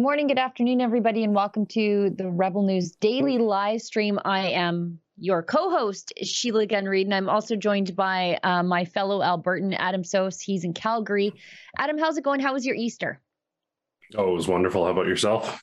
Good morning, good afternoon, everybody, and welcome to the Rebel News Daily live stream. I am your co-host, Sheila Gunn Reid, and I'm also joined by uh, my fellow Albertan, Adam Soos. He's in Calgary. Adam, how's it going? How was your Easter? Oh, it was wonderful. How about yourself?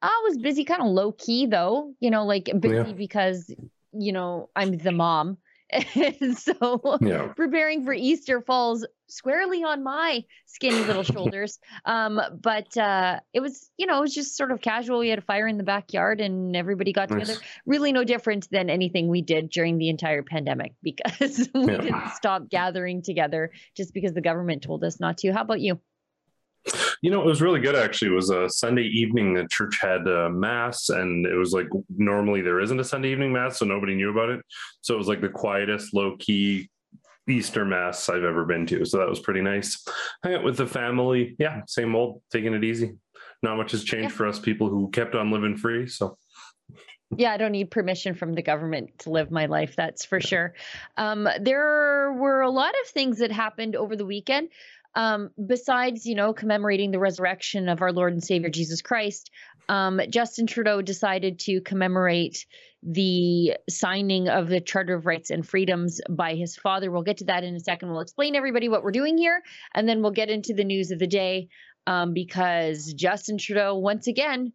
I was busy, kind of low key though. You know, like busy yeah. because you know I'm the mom. And so yeah. preparing for Easter falls squarely on my skinny little shoulders. Um, but uh, it was, you know, it was just sort of casual. We had a fire in the backyard and everybody got nice. together. Really no different than anything we did during the entire pandemic because we yeah. didn't stop gathering together just because the government told us not to. How about you? You know, it was really good actually. It was a Sunday evening. The church had a mass, and it was like normally there isn't a Sunday evening mass, so nobody knew about it. So it was like the quietest, low key Easter mass I've ever been to. So that was pretty nice. Hang out with the family. Yeah, same old, taking it easy. Not much has changed yeah. for us people who kept on living free. So yeah, I don't need permission from the government to live my life. That's for sure. Um, there were a lot of things that happened over the weekend um, besides, you know, commemorating the resurrection of our Lord and Savior Jesus Christ, um, Justin Trudeau decided to commemorate the signing of the Charter of Rights and Freedoms by his father. We'll get to that in a second. We'll explain everybody what we're doing here, and then we'll get into the news of the day um, because Justin Trudeau once again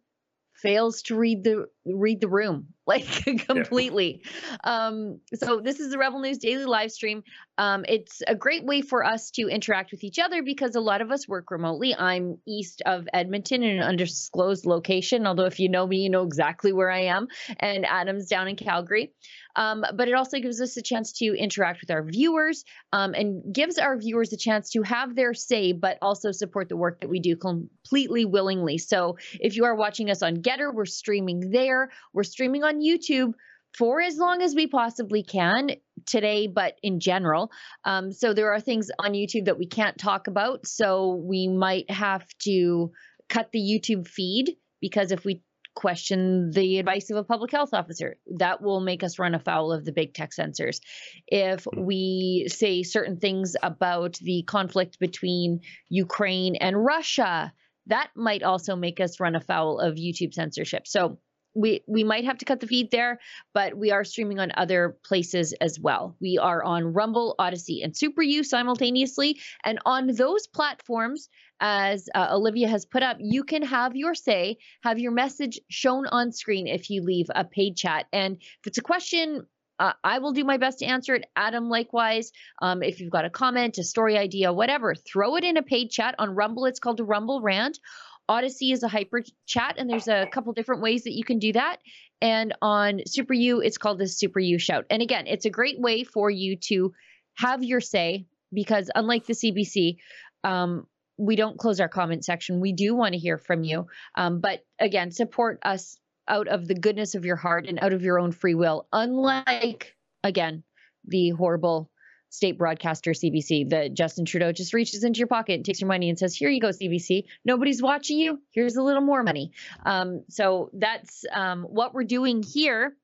fails to read the read the room like completely yeah. um so this is the rebel news daily live stream um it's a great way for us to interact with each other because a lot of us work remotely i'm east of edmonton in an undisclosed location although if you know me you know exactly where i am and adam's down in calgary um, but it also gives us a chance to interact with our viewers um, and gives our viewers a chance to have their say, but also support the work that we do completely willingly. So if you are watching us on GETTR, we're streaming there. We're streaming on YouTube for as long as we possibly can today, but in general. Um, so there are things on YouTube that we can't talk about. So we might have to cut the YouTube feed because if we question the advice of a public health officer. That will make us run afoul of the big tech censors. If hmm. we say certain things about the conflict between Ukraine and Russia, that might also make us run afoul of YouTube censorship. So we we might have to cut the feed there, but we are streaming on other places as well. We are on Rumble, Odysee, and Super U simultaneously, and on those platforms, as uh, Olivia has put up, you can have your say, have your message shown on screen if you leave a paid chat, and if it's a question. Uh, I will do my best to answer it. Adam, likewise. Um, if you've got a comment, a story idea, whatever, throw it in a paid chat on Rumble. It's called a Rumble Rant Odysee is a hyper chat, and there's a couple different ways that you can do that. And on Super U, it's called the Super U Shout. And again, it's a great way for you to have your say because unlike the CBC, um, we don't close our comment section. We do want to hear from you. Um, but again, support us out of the goodness of your heart and out of your own free will, unlike, again, the horrible state broadcaster CBC that Justin Trudeau just reaches into your pocket and takes your money and says, "Here you go, CBC. Nobody's watching you. Here's a little more money." Um, so that's um, what we're doing here.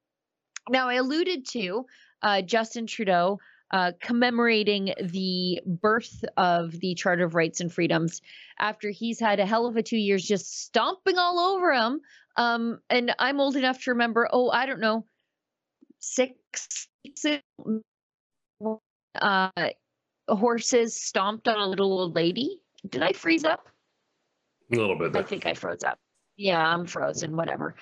Now, I alluded to uh, Justin Trudeau uh, commemorating the birth of the Charter of Rights and Freedoms after he's had a hell of a two years just stomping all over him. Um, and I'm old enough to remember, oh, I don't know, six, six uh, horses stomped on a little old lady. Did I freeze up? A little bit. I think I froze up. Yeah, I'm frozen. Whatever.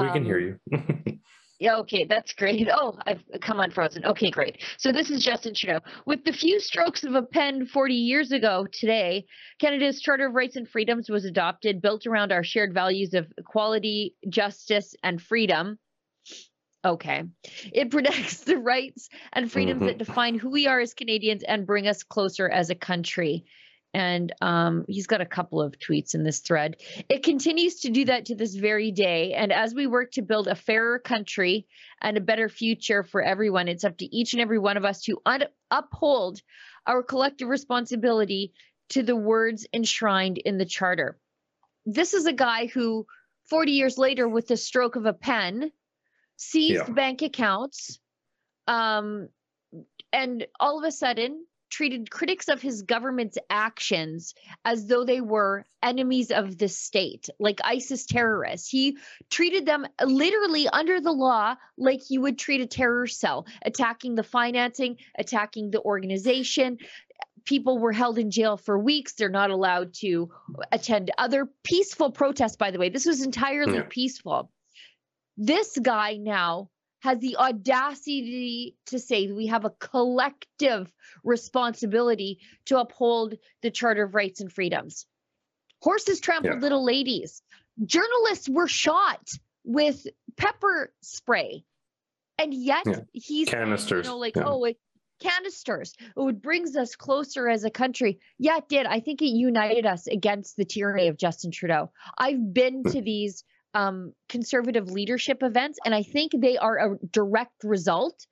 We um, can hear you. yeah, okay, that's great. Oh, I've come unfrozen. Okay, great. So this is Justin Trudeau. With the few strokes of a pen 40 years ago today, Canada's Charter of Rights and Freedoms was adopted, built around our shared values of equality, justice, and freedom. Okay. It protects the rights and freedoms mm-hmm. that define who we are as Canadians and bring us closer as a country. And um, he's got a couple of tweets in this thread. It continues to do that to this very day. And as we work to build a fairer country and a better future for everyone, it's up to each and every one of us to un- uphold our collective responsibility to the words enshrined in the Charter. This is a guy who, 40 years later, with the stroke of a pen, seized yeah. bank accounts um, and all of a sudden treated critics of his government's actions as though they were enemies of the state, like ISIS terrorists. He treated them literally under the law like you would treat a terror cell, attacking the financing, attacking the organization. People were held in jail for weeks. They're not allowed to attend other peaceful protests, by the way. This was entirely yeah. peaceful. This guy now has the audacity to say we have a collective responsibility to uphold the Charter of Rights and Freedoms. Horses trampled yeah. little ladies. Journalists were shot with pepper spray. And yet yeah. he's canisters. You know, like, yeah. oh, it, canisters. Oh, it brings us closer as a country. Yeah, it did. I think it united us against the tyranny of Justin Trudeau. I've been hmm. to these um, conservative leadership events, and I think they are a direct result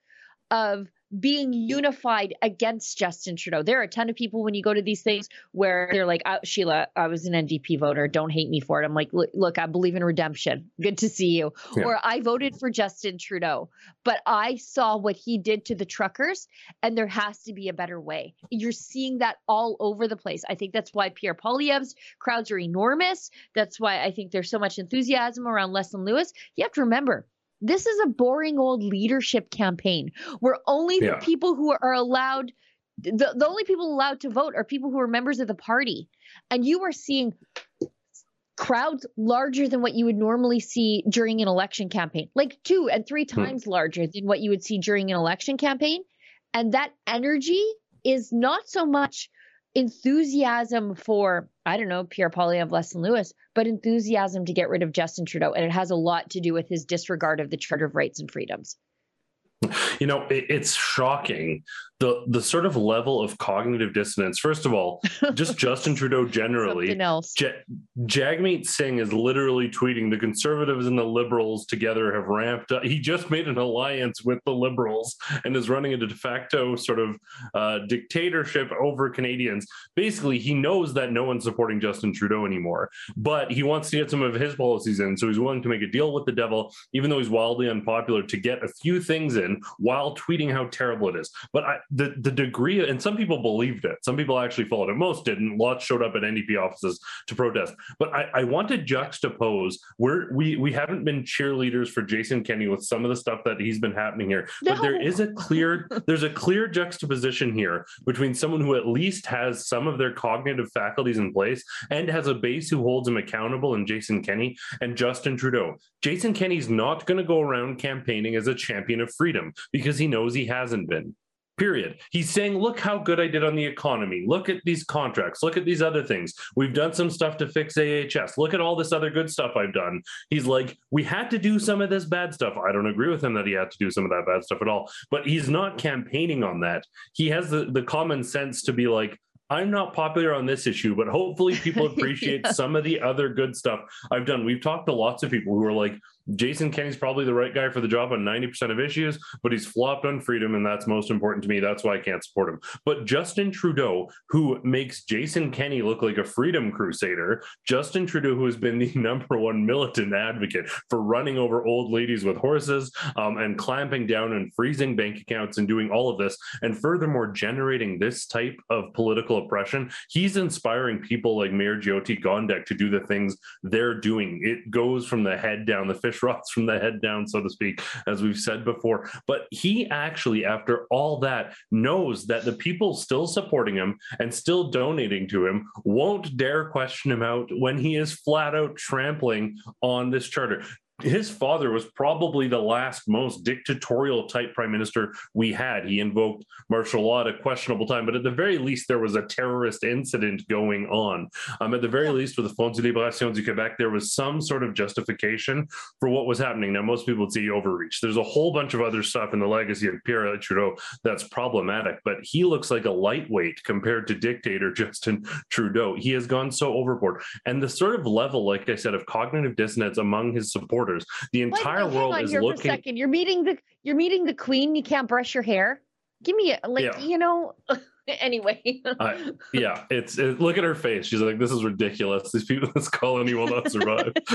of being unified against Justin Trudeau. There are a ton of people when you go to these things where they're like, oh, Sheila, I was an NDP voter. Don't hate me for it. I'm like, look, I believe in redemption. Good to see you. Yeah. Or I voted for Justin Trudeau, but I saw what he did to the truckers, and there has to be a better way. You're seeing that all over the place. I think that's why Pierre Poilievre's crowds are enormous. That's why I think there's so much enthusiasm around Leslyn Lewis. You have to remember, this is a boring old leadership campaign where only yeah. the people who are allowed the, the only people allowed to vote are people who are members of the party. And you are seeing crowds larger than what you would normally see during an election campaign, like two and three hmm. times hmm. larger than what you would see during an election campaign. And that energy is not so much enthusiasm for I don't know, Pierre Poilievre, Leslyn Lewis, but enthusiasm to get rid of Justin Trudeau. And it has a lot to do with his disregard of the Charter of Rights and Freedoms. You know, it, it's shocking the the sort of level of cognitive dissonance. First of all, just Justin Trudeau generally. Something else. J- Jagmeet Singh is literally tweeting the Conservatives and the Liberals together have ramped up. He just made an alliance with the Liberals and is running a de facto sort of uh, dictatorship over Canadians. Basically, he knows that no one's supporting Justin Trudeau anymore, but he wants to get some of his policies in, so he's willing to make a deal with the devil, even though he's wildly unpopular, to get a few things in while tweeting how terrible it is. But I, the the degree, and some people believed it. Some people actually followed it. Most didn't. Lots showed up at NDP offices to protest. But I, I want to juxtapose where we we haven't been cheerleaders for Jason Kenney with some of the stuff that he's been happening here. No. But there is a clear there's a clear juxtaposition here between someone who at least has some of their cognitive faculties in place and has a base who holds him accountable in Jason Kenney and Justin Trudeau. Jason Kenney's not going to go around campaigning as a champion of freedom because he knows he hasn't been. Period. He's saying, look how good I did on the economy. Look at these contracts. Look at these other things. We've done some stuff to fix AHS. Look at all this other good stuff I've done. He's like, we had to do some of this bad stuff. I don't agree with him that he had to do some of that bad stuff at all, but he's not campaigning on that. He has the, the common sense to be like, I'm not popular on this issue, but hopefully people appreciate yeah. some of the other good stuff I've done. We've talked to lots of people who are like, Jason Kenney's probably the right guy for the job on 90% of issues, but he's flopped on freedom, and that's most important to me. That's why I can't support him. But Justin Trudeau, who makes Jason Kenney look like a freedom crusader, Justin Trudeau, who has been the number one militant advocate for running over old ladies with horses um, and clamping down and freezing bank accounts and doing all of this, and furthermore, generating this type of political oppression, he's inspiring people like Mayor Jyoti Gondek to do the things they're doing. It goes from the head down the fish fish from the head down, so to speak, as we've said before. But he actually, after all that, knows that the people still supporting him and still donating to him won't dare question him out when he is flat out trampling on this charter his father was probably the last most dictatorial type prime minister we had. He invoked martial law at a questionable time, but at the very least, there was a terrorist incident going on. Um, at the very least, with the Front de Libération du Québec, there was some sort of justification for what was happening. Now, most people would say overreach. There's a whole bunch of other stuff in the legacy of Pierre Trudeau that's problematic, but he looks like a lightweight compared to dictator Justin Trudeau. He has gone so overboard. And the sort of level, like I said, of cognitive dissonance among his supporters supporters. The entire Wait, world is here looking. For a second. You're meeting the you're meeting the queen. You can't brush your hair. Give me a, like yeah. you know. anyway. yeah, it's it, look at her face. She's like, "This is ridiculous. These people, this colony will not survive."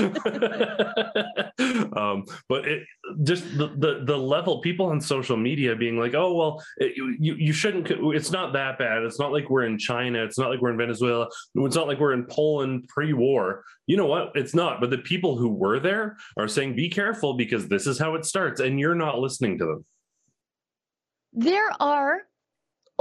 um, but it just the, the the level people on social media being like, "Oh well, it, you you shouldn't. It's not that bad. It's not like we're in China. It's not like we're in Venezuela. It's not like we're in Poland pre-war." You know what? It's not. But the people who were there are saying, "Be careful because this is how it starts," and you're not listening to them. There are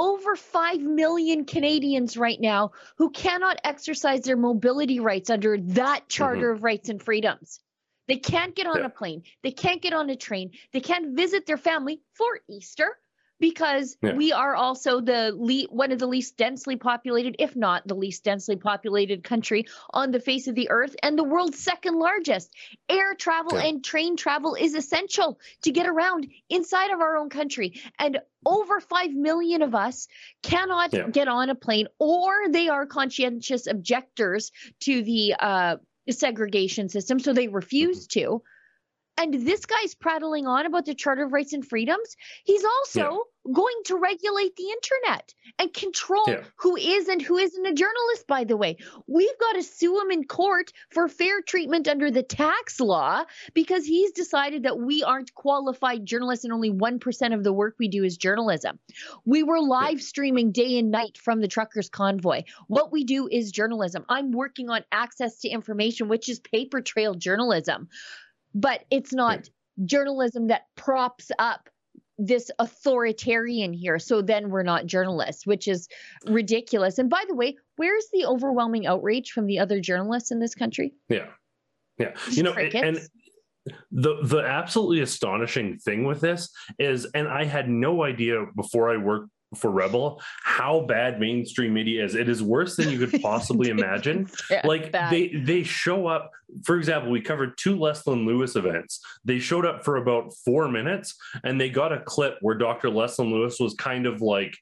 over 5 million Canadians right now who cannot exercise their mobility rights under that Charter mm-hmm. of Rights and Freedoms. They can't get on yeah. a plane. They can't get on a train. They can't visit their family for Easter because yeah. we are also the le- one of the least densely populated, if not the least densely populated country on the face of the earth and the world's second largest. Air travel yeah. and train travel is essential to get around inside of our own country. And over 5 million of us cannot yeah. get on a plane or they are conscientious objectors to the uh, segregation system. So they refuse mm-hmm. to. And this guy's prattling on about the Charter of Rights and Freedoms. He's also yeah. Going to regulate the internet and control yeah. who is and who isn't a journalist, by the way. We've got to sue him in court for fair treatment under the tax law because he's decided that we aren't qualified journalists and only 1% of the work we do is journalism. We were live streaming day and night from the truckers' convoy. What we do is journalism. I'm working on access to information, which is paper trail journalism but it's not journalism that props up this authoritarian here. So then we're not journalists, which is ridiculous. And by the way, where's the overwhelming outrage from the other journalists in this country? Yeah. Yeah. You know, and the the absolutely astonishing thing with this is and I had no idea before I worked for Rebel how bad mainstream media is. It is worse than you could possibly imagine. yeah, like bad. they they show up. For example, we covered two Leslyn Lewis events. They showed up for about four minutes, and they got a clip where Dr. Leslyn Lewis was kind of like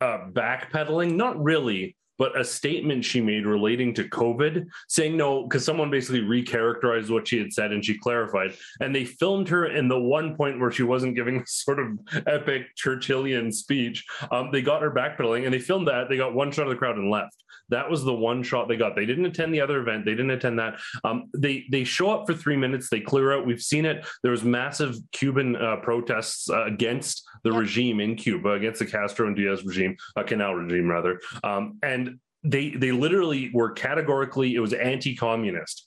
uh, backpedaling, not really, but a statement she made relating to COVID, saying no, because someone basically recharacterized what she had said and she clarified. And they filmed her in the one point where she wasn't giving sort of epic Churchillian speech. Um, they got her backpedaling and they filmed that. They got one shot of the crowd and left. That was the one shot they got. They didn't attend the other event. They didn't attend that. Um, they they show up for three minutes. They clear out. We've seen it. There was massive Cuban uh, protests uh, against the yep. regime in Cuba, against the Castro and Diaz regime, uh, Canel regime rather. Um, and they they literally were categorically it was anti-communist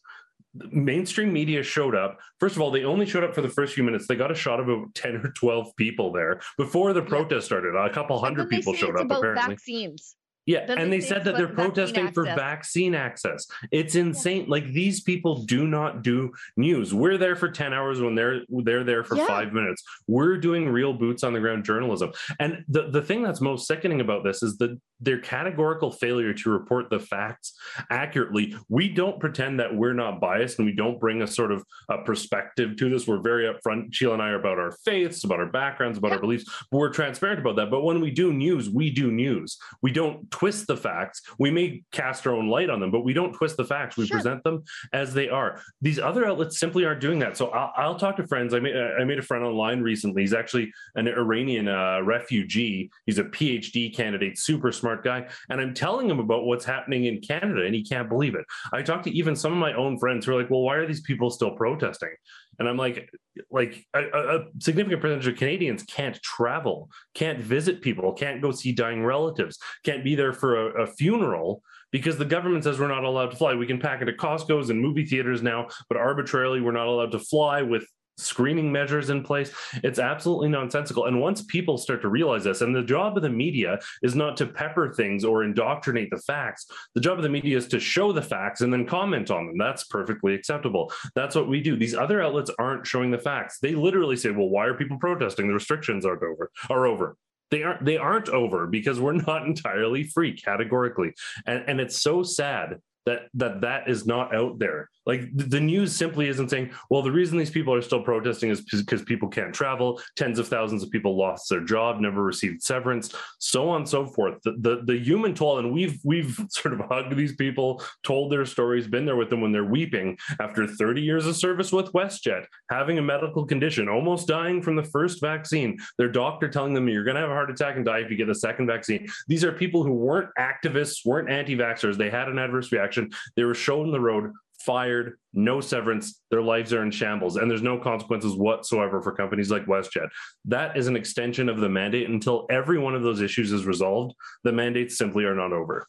mainstream media showed up. First of all, they only showed up for the first few minutes. They got a shot of about 10 or 12 people there before the protest started. A couple hundred people showed up apparently. Vaccines. Yeah, and they said that they're protesting for vaccine access. It's insane. Yeah. Like these people do not do news. We're there for 10 hours when they're they're there for yeah. 5 minutes. We're doing real boots on the ground journalism. And the the thing that's most sickening about this is that their categorical failure to report the facts accurately. We don't pretend that we're not biased and we don't bring a sort of a perspective to this. We're very upfront. Sheila and I are about our faiths, about our backgrounds, about yeah. our beliefs. We're transparent about that. But when we do news, we do news. We don't twist the facts. We may cast our own light on them, but we don't twist the facts. We sure. present them as they are. These other outlets simply aren't doing that. So I'll, I'll talk to friends. I made, I made a friend online recently. He's actually an Iranian uh, refugee. He's a PhD candidate, super smart guy. And I'm telling him about what's happening in Canada, and he can't believe it. I talked to even some of my own friends who are like, well, why are these people still protesting? And I'm like, like a, a, significant percentage of Canadians can't travel, can't visit people, can't go see dying relatives, can't be there for a, a funeral because the government says we're not allowed to fly. We can pack into Costco's and movie theaters now, but arbitrarily we're not allowed to fly with screening measures in place. It's absolutely nonsensical. And once people start to realize this, and the job of the media is not to pepper things or indoctrinate the facts, the job of the media is to show the facts and then comment on them. That's perfectly acceptable. That's what we do. These other outlets aren't showing the facts. They literally say, well, why are people protesting? The restrictions aren't over, are over. They aren't they aren't over because we're not entirely free categorically. And, and it's so sad that that that is not out there like the news simply isn't saying well the reason these people are still protesting is because people can't travel. Tens of thousands of people lost their job never received severance so on and so forth. The, the the human toll and we've we've sort of hugged these people told their stories been there with them when they're weeping after 30 years of service with westjet having a medical condition almost dying from the first vaccine. Their doctor telling them you're going to have a heart attack and die if you get the second vaccine. These are people who weren't activists weren't anti-vaxxers. They had an adverse reaction. They were shown the road fired, no severance, their lives are in shambles, and there's no consequences whatsoever for companies like WestJet. That is an extension of the mandate until every one of those issues is resolved. The mandates simply are not over.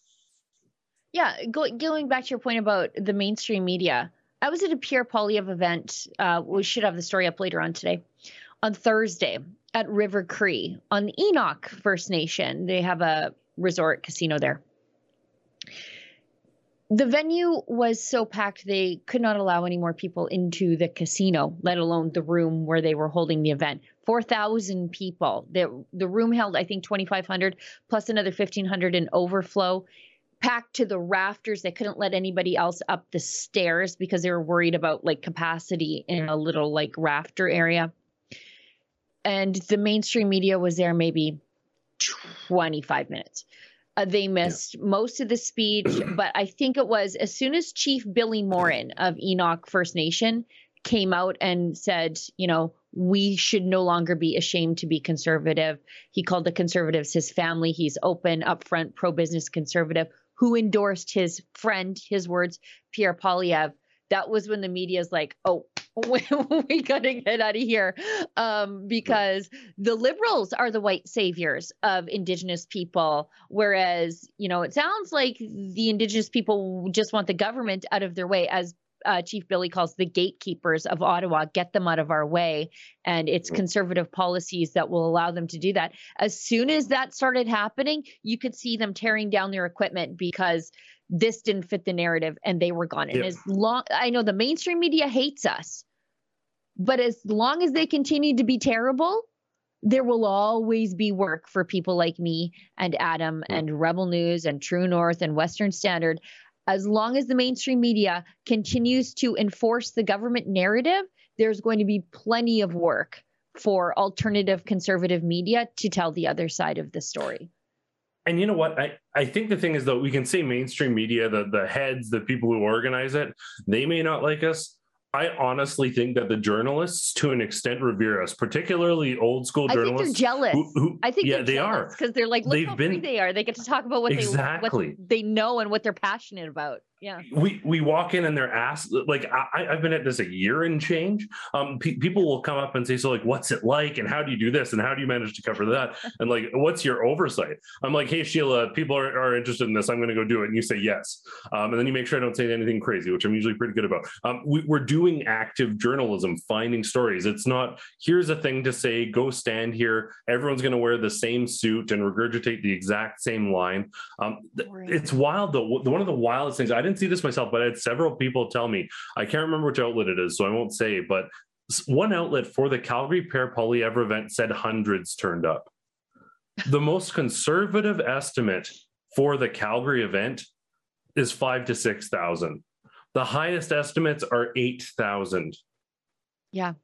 Yeah, go, going back to your point about the mainstream media, I was at a Pierre Poilievre event. Uh, we should have the story up later on today. On Thursday at River Cree on the Enoch First Nation, they have a resort casino there the venue was so packed they could not allow any more people into the casino, let alone the room where they were holding the event. 4,000 people. The, the room held, I think, 2,500 plus another 1,500 in overflow, packed to the rafters. They couldn't let anybody else up the stairs because they were worried about like capacity in a little like rafter area. And the mainstream media was there maybe 25 minutes. Uh, they missed yeah. most of the speech, but I think it was as soon as Chief Billy Morin of Enoch First Nation came out and said, you know, we should no longer be ashamed to be conservative. He called the conservatives his family. He's open, upfront, pro business conservative who endorsed his friend, his words, Pierre Poilievre. That was when the media is like, oh, we, gotta get out of here. Um, because the liberals are the white saviors of indigenous people whereas you know it sounds like the indigenous people just want the government out of their way as uh, chief billy calls the gatekeepers of ottawa get them out of our way. And it's conservative policies that will allow them to do that. As soon as that started happening you could see them tearing down their equipment because this didn't fit the narrative and they were gone. And as long I know the mainstream media hates us, but as long as they continue to be terrible, there will always be work for people like me and Adam and Rebel News and True North and Western Standard. As long as the mainstream media continues to enforce the government narrative, there's going to be plenty of work for alternative conservative media to tell the other side of the story. And you know what? I, I think the thing is though we can say mainstream media the the heads the people who organize it they may not like us I honestly think that the journalists, to an extent, revere us, particularly old school journalists. I think they're jealous. Who, who, I think yeah, they are because they're like, look They've how been, free they are. They get to talk about what exactly. they what they know and what they're passionate about yeah. We we walk in and they're asked like I, i've been at this a year and change. Um pe- people will come up and say so like what's it like? And how do you do this? And how do you manage to cover that? And like what's your oversight? I'm like hey sheila people are, are interested in this. I'm going to go do it. And you say yes. Um, and then you make sure i don't say anything crazy which i'm usually pretty good about. Um, we, we're doing active journalism finding stories. It's not here's a thing to say. Go stand here. Everyone's going to wear the same suit and regurgitate the exact same line. Um, it's wild though. One of the wildest things i didn't see this myself, but I had several people tell me. I can't remember which outlet it is, so I won't say. But one outlet for the Calgary Pierre Poilievre event said hundreds turned up. The most conservative estimate for the Calgary event is five to six thousand. The highest estimates are eight thousand. Yeah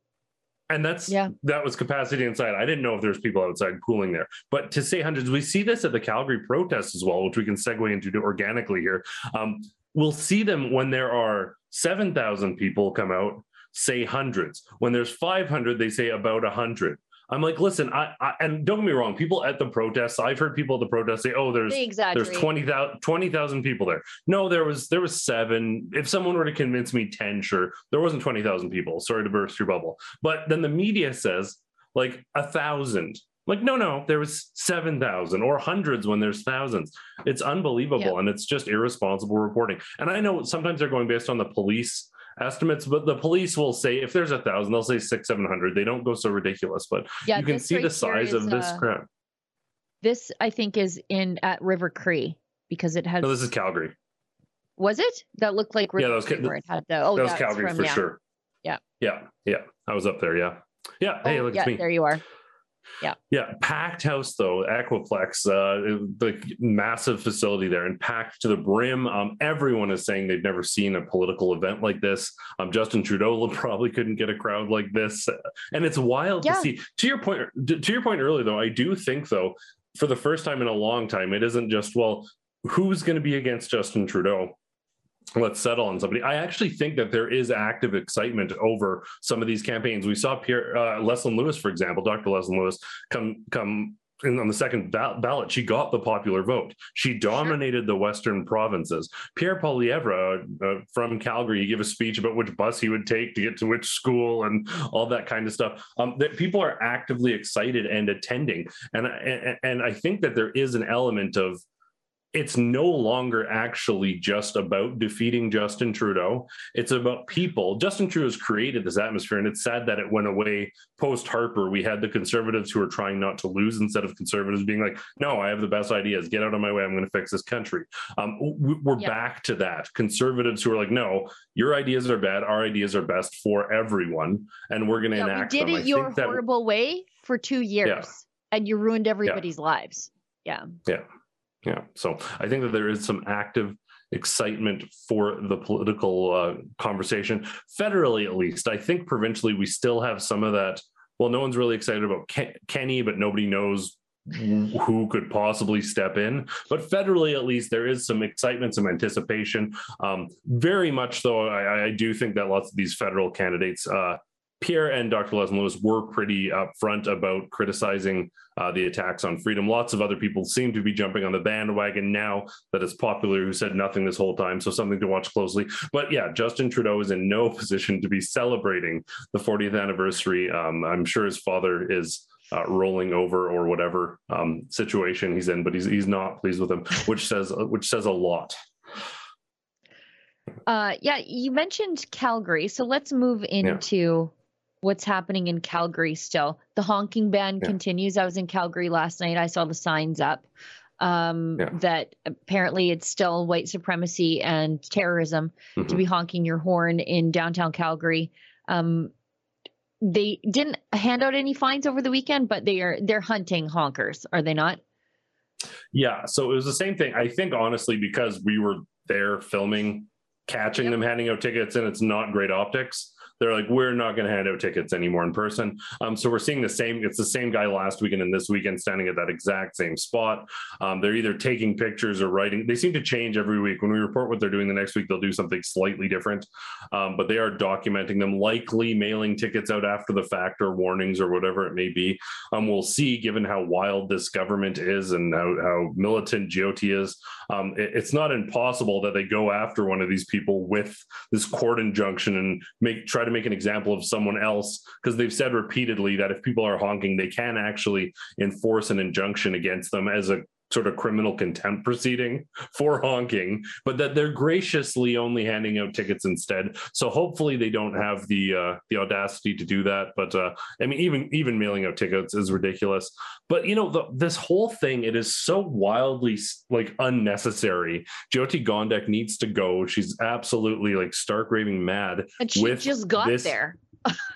and that's yeah that was capacity inside i didn't know if there's people outside pooling there but to say hundreds we see this at the calgary protests as well which we can segue into organically here um, we'll see them when there are 7000 people come out say hundreds when there's 500 they say about 100 I'm like, listen, I, I, and don't get me wrong, people at the protests, I've heard people at the protests say, oh, there's there's 20,000 20, people there. No, there was there was seven. If someone were to convince me 10, sure. There wasn't 20,000 people. Sorry to burst your bubble. But then the media says like a thousand. Like, no, no, there was 7,000 or hundreds when there's thousands. It's unbelievable. Yeah. And it's just irresponsible reporting. And I know sometimes they're going based on the police estimates, but the police will say if there's a thousand, they'll say six, seven hundred. They don't go so ridiculous, but yeah, you can see right the size of this uh, crowd. This I think is in at River Cree because it has. No, this is Calgary. Was it that looked like River yeah, that was, Cree where it had the oh that was Calgary from, for yeah. sure. Yeah, yeah, yeah. I was up there. Yeah, yeah. Oh, hey, look, yeah, me. There you are. Yeah. Yeah. Packed house though, Equiplex, uh, the massive facility there and packed to the brim. Um, everyone is saying they've never seen a political event like this. Um, Justin Trudeau probably couldn't get a crowd like this. And it's wild yeah. to see. To your point, to your point earlier though, I do think though, for the first time in a long time, it isn't just, well, who's going to be against Justin Trudeau? Let's settle on somebody. I actually think that there is active excitement over some of these campaigns. We saw Pierre uh, Leslyn Lewis, for example, Dr. Leslyn Lewis, come come in on the second ballot. She got the popular vote. She dominated the Western provinces. Pierre Poilievre uh, from Calgary, he gave a speech about which bus he would take to get to which school and all that kind of stuff. Um, that people are actively excited and attending, and, and and I think that there is an element of it's no longer actually just about defeating Justin Trudeau. It's about people. Justin Trudeau's created this atmosphere, and it's sad that it went away post Harper. We had the conservatives who are trying not to lose instead of conservatives being like, no, I have the best ideas. Get out of my way. I'm going to fix this country. Um, we're yep. back to that. Conservatives who are like, no, your ideas are bad. Our ideas are best for everyone, and we're going to yeah, enact we did them. it I your horrible that... way for two years, yeah. and you ruined everybody's yeah. lives. Yeah. Yeah. Yeah. So I think that there is some active excitement for the political uh, conversation, federally at least. I think provincially we still have some of that. Well, no one's really excited about Ken- Kenney, but nobody knows who could possibly step in. But federally, at least, there is some excitement, some anticipation. Um, very much, though, I, I, do think that lots of these federal candidates uh, Pierre and Dr. Les Lewis were pretty upfront about criticizing uh, the attacks on freedom. Lots of other people seem to be jumping on the bandwagon now that it's popular who said nothing this whole time. So something to watch closely. But yeah, Justin Trudeau is in no position to be celebrating the 40th anniversary. Um, I'm sure his father is. Uh, rolling over or whatever um, situation he's in, but he's he's not pleased with him, which says which says a lot. Uh, yeah, you mentioned Calgary, so let's move into what's happening in Calgary still. The honking ban yeah. continues. I was in Calgary last night. I saw the signs up um, yeah. that apparently it's still white supremacy and terrorism mm-hmm. to be honking your horn in downtown Calgary. Um, they didn't hand out any fines over the weekend, but they are they're hunting honkers, are they not? Yeah, so it was the same thing. I think honestly, because we were there filming, catching yep. them handing out tickets, and it's not great optics they're like, we're not going to hand out tickets anymore in person. Um, so we're seeing the same. It's the same guy last weekend and this weekend standing at that exact same spot. Um, they're either taking pictures or writing. They seem to change every week. When we report what they're doing the next week, they'll do something slightly different. Um, but they are documenting them, likely mailing tickets out after the fact or warnings or whatever it may be. Um, we'll see, given how wild this government is and how, how militant GOT is. Um, it, it's not impossible that they go after one of these people with this court injunction and make try to make an example of someone else because they've said repeatedly that if people are honking, they can actually enforce an injunction against them as a sort of criminal contempt proceeding for honking, but that they're graciously only handing out tickets instead. So hopefully they don't have the uh, the audacity to do that. But uh, I mean, even even mailing out tickets is ridiculous. But you know, the, this whole thing it is so wildly like unnecessary. Jyoti Gondek needs to go. She's absolutely like stark raving mad. And she just got this, there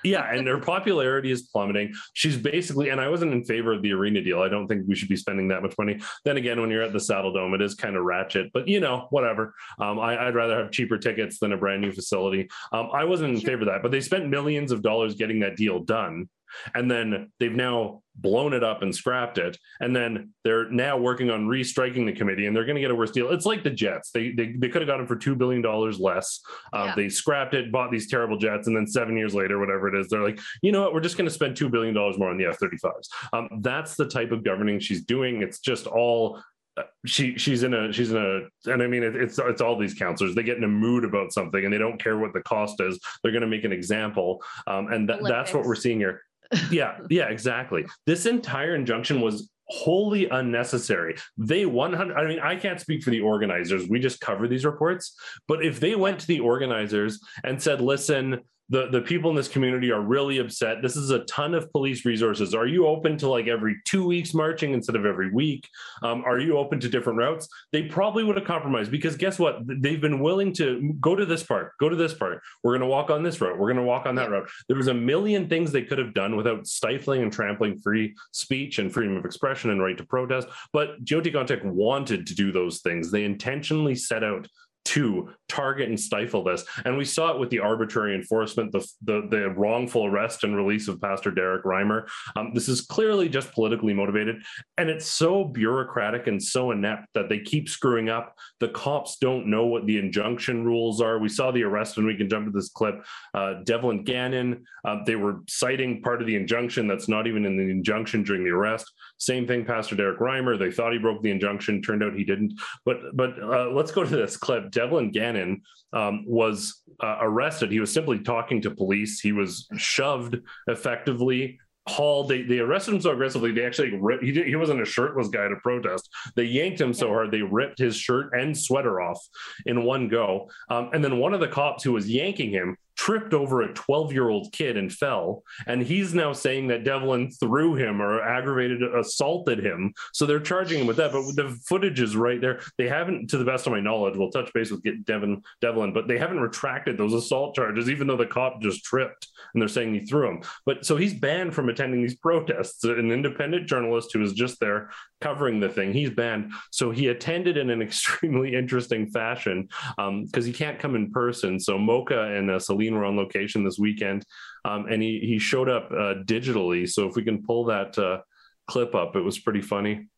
yeah, and her popularity is plummeting. She's basically, and I wasn't in favor of the arena deal. I don't think we should be spending that much money. Then again, when you're at the Saddledome, it is kind of ratchet, but you know, whatever. Um, I, would rather have cheaper tickets than a brand new facility. Um, I wasn't in favor of that, but they spent millions of dollars getting that deal done and then they've now blown it up and scrapped it. And then they're now working on restriking the committee and they're going to get a worse deal. It's like the jets. They they, they could have got them for $2 billion less. Uh, yeah. they scrapped it bought these terrible jets and then seven years later whatever it is they're like you know what? We're just going to spend $2 billion more on the f-35s um, that's the type of governing she's doing. It's just all uh, she she's in a she's in a and I mean it, it's it's all these counselors. They get in a mood about something and they don't care what the cost is. They're going to make an example. Um, and th- that's what we're seeing here yeah, yeah, exactly. This entire injunction was wholly unnecessary. They 100 I mean I can't speak for the organizers. We just cover these reports, but if they went to the organizers and said, "Listen, the the people in this community are really upset. This is a ton of police resources. Are you open to like every two weeks marching instead of every week? Um, are you open to different routes? They probably would have compromised because guess what? They've been willing to go to this part, go to this part. We're going to walk on this route. We're going to walk on that route. There was a million things they could have done without stifling and trampling free speech and freedom of expression and right to protest. But Jyoti Gondek wanted to do those things. They intentionally set out to target and stifle this. And we saw it with the arbitrary enforcement, the, the, the wrongful arrest and release of Pastor Derek Reimer. Um, this is clearly just politically motivated. And it's so bureaucratic and so inept that they keep screwing up. The cops don't know what the injunction rules are. We saw the arrest, and we can jump to this clip. Uh, Devlin Gannon, uh, they were citing part of the injunction that's not even in the injunction during the arrest. Same thing, Pastor Derek Reimer. They thought he broke the injunction. Turned out he didn't. But but uh, let's go to this clip. Devlin Gannon um, was uh, arrested. He was simply talking to police. He was shoved effectively hauled. They, they arrested him so aggressively. They actually ripped. He did, he wasn't a shirtless guy to protest. They yanked him so hard they ripped his shirt and sweater off in one go. Um, and then one of the cops who was yanking him tripped over a 12 year old kid and fell. And he's now saying that Devlin threw him or aggravated, assaulted him. So they're charging him with that. But the footage is right there. They haven't, to the best of my knowledge, we'll touch base with get Devin, Devlin, but they haven't retracted those assault charges, even though the cop just tripped and they're saying he threw him. But so he's banned from attending these protests. An independent journalist who was just there covering the thing, he's banned. So he attended in an extremely interesting fashion because um, he can't come in person. So Mocha and uh, Celine were on location this weekend, um, and he he showed up uh, digitally. So if we can pull that uh, clip up, it was pretty funny.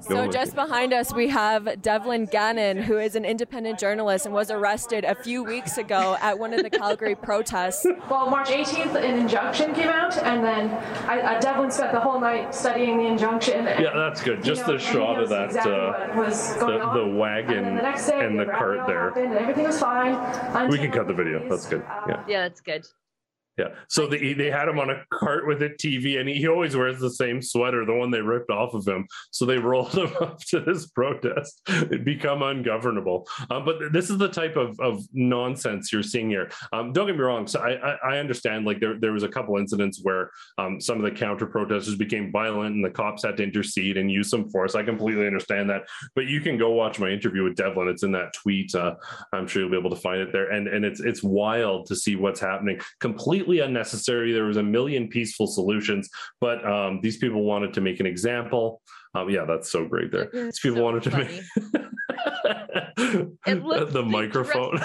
So just behind us, we have Devlin Gannon, who is an independent journalist and was arrested a few weeks ago at one of the Calgary protests. Well, March 18th, an injunction came out, and then I, uh, Devlin spent the whole night studying the injunction. And, yeah, that's good. Just know, the shot of that, exactly uh, the, the, wagon and, the, next day, and the cart there. And everything was fine. We can cut the video. That's good. Yeah. Yeah, that's good. Yeah. So they, they had him on a cart with a TV, and he, he always wears the same sweater, the one they ripped off of him. So they rolled him up to this protest. It become ungovernable. Um, but this is the type of, of nonsense you're seeing here. Um, don't get me wrong. So I, I, I, understand like there, there was a couple incidents where um, some of the counter protesters became violent and the cops had to intercede and use some force. I completely understand that. But you can go watch my interview with Devlin. It's in that tweet. Uh, I'm sure you'll be able to find it there. And, and it's, it's wild to see what's happening. Completely completely unnecessary. There was a million peaceful solutions, but um, these people wanted to make an example. Um, yeah, that's so great there. These people so wanted to funny. make the microphone.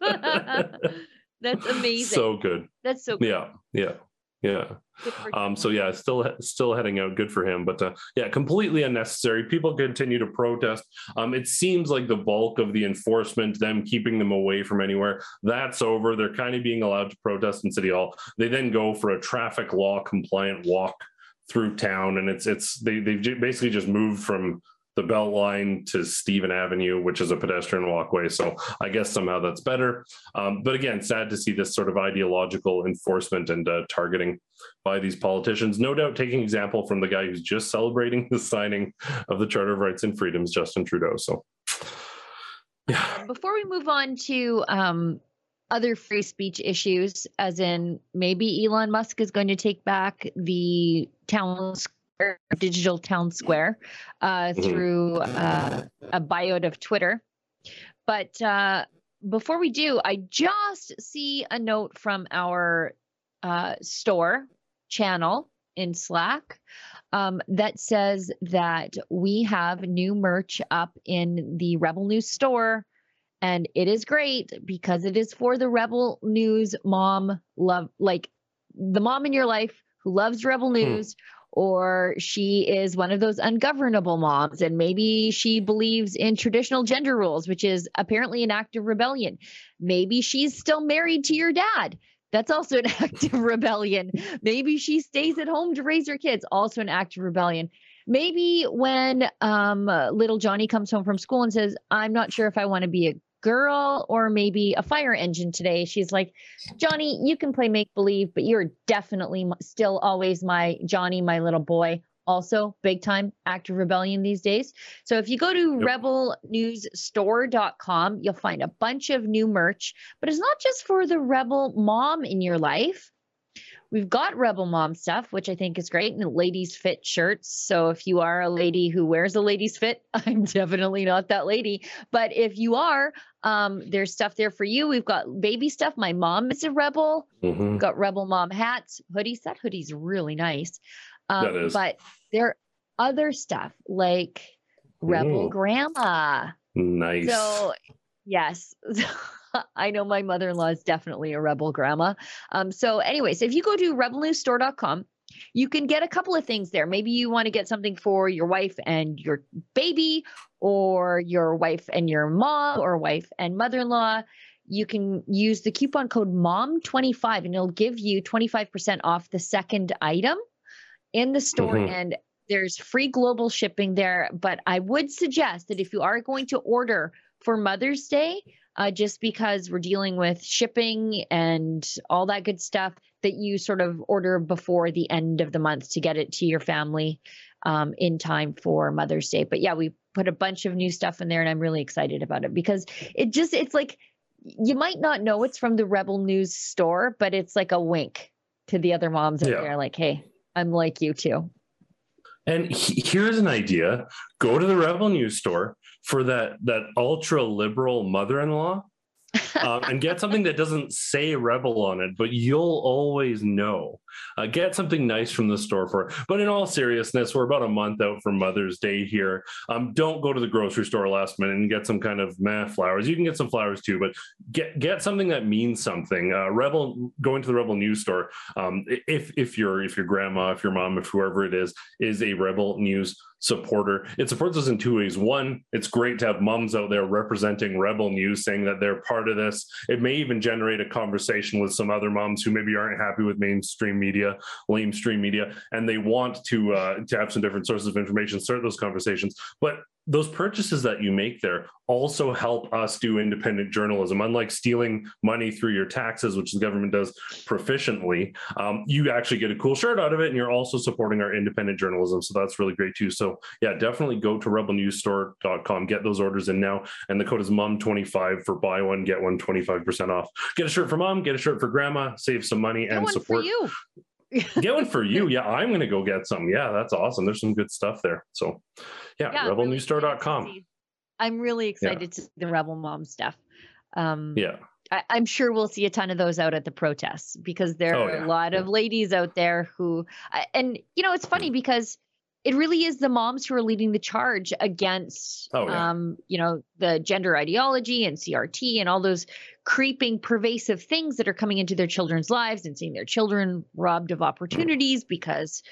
that's amazing. So good. That's so good. Yeah, yeah. Yeah. Um, so yeah, still still heading out. Good for him. But uh, yeah, completely unnecessary. People continue to protest. Um, it seems like the bulk of the enforcement, them keeping them away from anywhere, that's over. They're kind of being allowed to protest in City Hall. They then go for a traffic law compliant walk through town, and it's it's they they basically just moved from the Beltline to Stephen Avenue, which is a pedestrian walkway. So I guess somehow that's better. Um, but again, sad to see this sort of ideological enforcement and uh, targeting by these politicians. No doubt taking example from the guy who's just celebrating the signing of the Charter of Rights and Freedoms, Justin Trudeau. So, yeah. Before we move on to um, other free speech issues, as in maybe Elon Musk is going to take back the town digital town square uh, mm-hmm. through uh, a bio of Twitter. But uh, before we do, I just see a note from our uh, store channel in Slack um, that says that we have new merch up in the Rebel News store. And it is great because it is for the Rebel News mom love, like the mom in your life who loves Rebel hmm. News. Hmm or she is one of those ungovernable moms and maybe she believes in traditional gender rules which is apparently an act of rebellion. Maybe she's still married to your dad. That's also an act of rebellion. Maybe she stays at home to raise her kids. Also an act of rebellion. Maybe when um, little johnny comes home from school and says i'm not sure if i want to be a girl or maybe a fire engine today. She's like, Johnny, you can play make believe, but you're definitely still always my Johnny, my little boy. also big time active rebellion these days. So if you go to yep. rebelnewsstore.com, you'll find a bunch of new merch, but it's not just for the rebel mom in your life. We've got Rebel Mom stuff, which I think is great, and ladies fit shirts. So if you are a lady who wears a ladies fit, I'm definitely not that lady. But if you are, um, there's stuff there for you. We've got baby stuff. My mom is a rebel. Mm-hmm. We've got Rebel Mom hats, hoodies. That hoodie's really nice. Um, that is. But there are other stuff like Rebel Ooh. Grandma. Nice. So yes. I know my mother in law is definitely a rebel grandma. Um, so, anyways, if you go to rebelnewsstore.com, you can get a couple of things there. Maybe you want to get something for your wife and your baby, or your wife and your mom, or wife and mother in law. You can use the coupon code MOM25 and it'll give you 25% off the second item in the store. Mm-hmm. And there's free global shipping there. But I would suggest that if you are going to order for Mother's Day, uh, just because we're dealing with shipping and all that good stuff that you sort of order before the end of the month to get it to your family um, in time for Mother's Day. But yeah, we put a bunch of new stuff in there and I'm really excited about it because it just, it's like, you might not know it's from the Rebel News store, but it's like a wink to the other moms out yeah. there, like, hey, I'm like you too. And he, here's an idea: go to the Rebel News store for that that ultra liberal mother-in-law um, and get something that doesn't say rebel on it, but you'll always know. Uh, get something nice from the store for. But in all seriousness, we're about a month out from Mother's Day here. Um, don't go to the grocery store last minute and get some kind of meh flowers. You can get some flowers too, but get get something that means something. Uh, Rebel going to the Rebel News store. Um, if if your if your grandma, if your mom, if whoever it is is a Rebel News supporter. It supports us in two ways. One, it's great to have moms out there representing Rebel News, saying that they're part of this. It may even generate a conversation with some other moms who maybe aren't happy with mainstream media, lamestream media, and they want to uh, to have some different sources of information, start those conversations. But those purchases that you make there also help us do independent journalism. Unlike stealing money through your taxes, which the government does proficiently, um, you actually get a cool shirt out of it, and you're also supporting our independent journalism. So that's really great too. So yeah, definitely go to rebelnewsstore.com, get those orders in now, and the code is mom25 for buy one get one 25% off. Get a shirt for mom, get a shirt for grandma, save some money, get and support you. get one for you. Yeah, I'm going to go get some. Yeah, that's awesome. There's some good stuff there. So, yeah, yeah. Really I'm really excited yeah. to see the Rebel Mom stuff. Um, yeah. I, am sure we'll see a ton of those out at the protests because there oh, are yeah. a lot of ladies out there who, and you know, it's funny because it really is the moms who are leading the charge against, oh, yeah. um, you know, the gender ideology and CRT and all those creeping, pervasive things that are coming into their children's lives and seeing their children robbed of opportunities because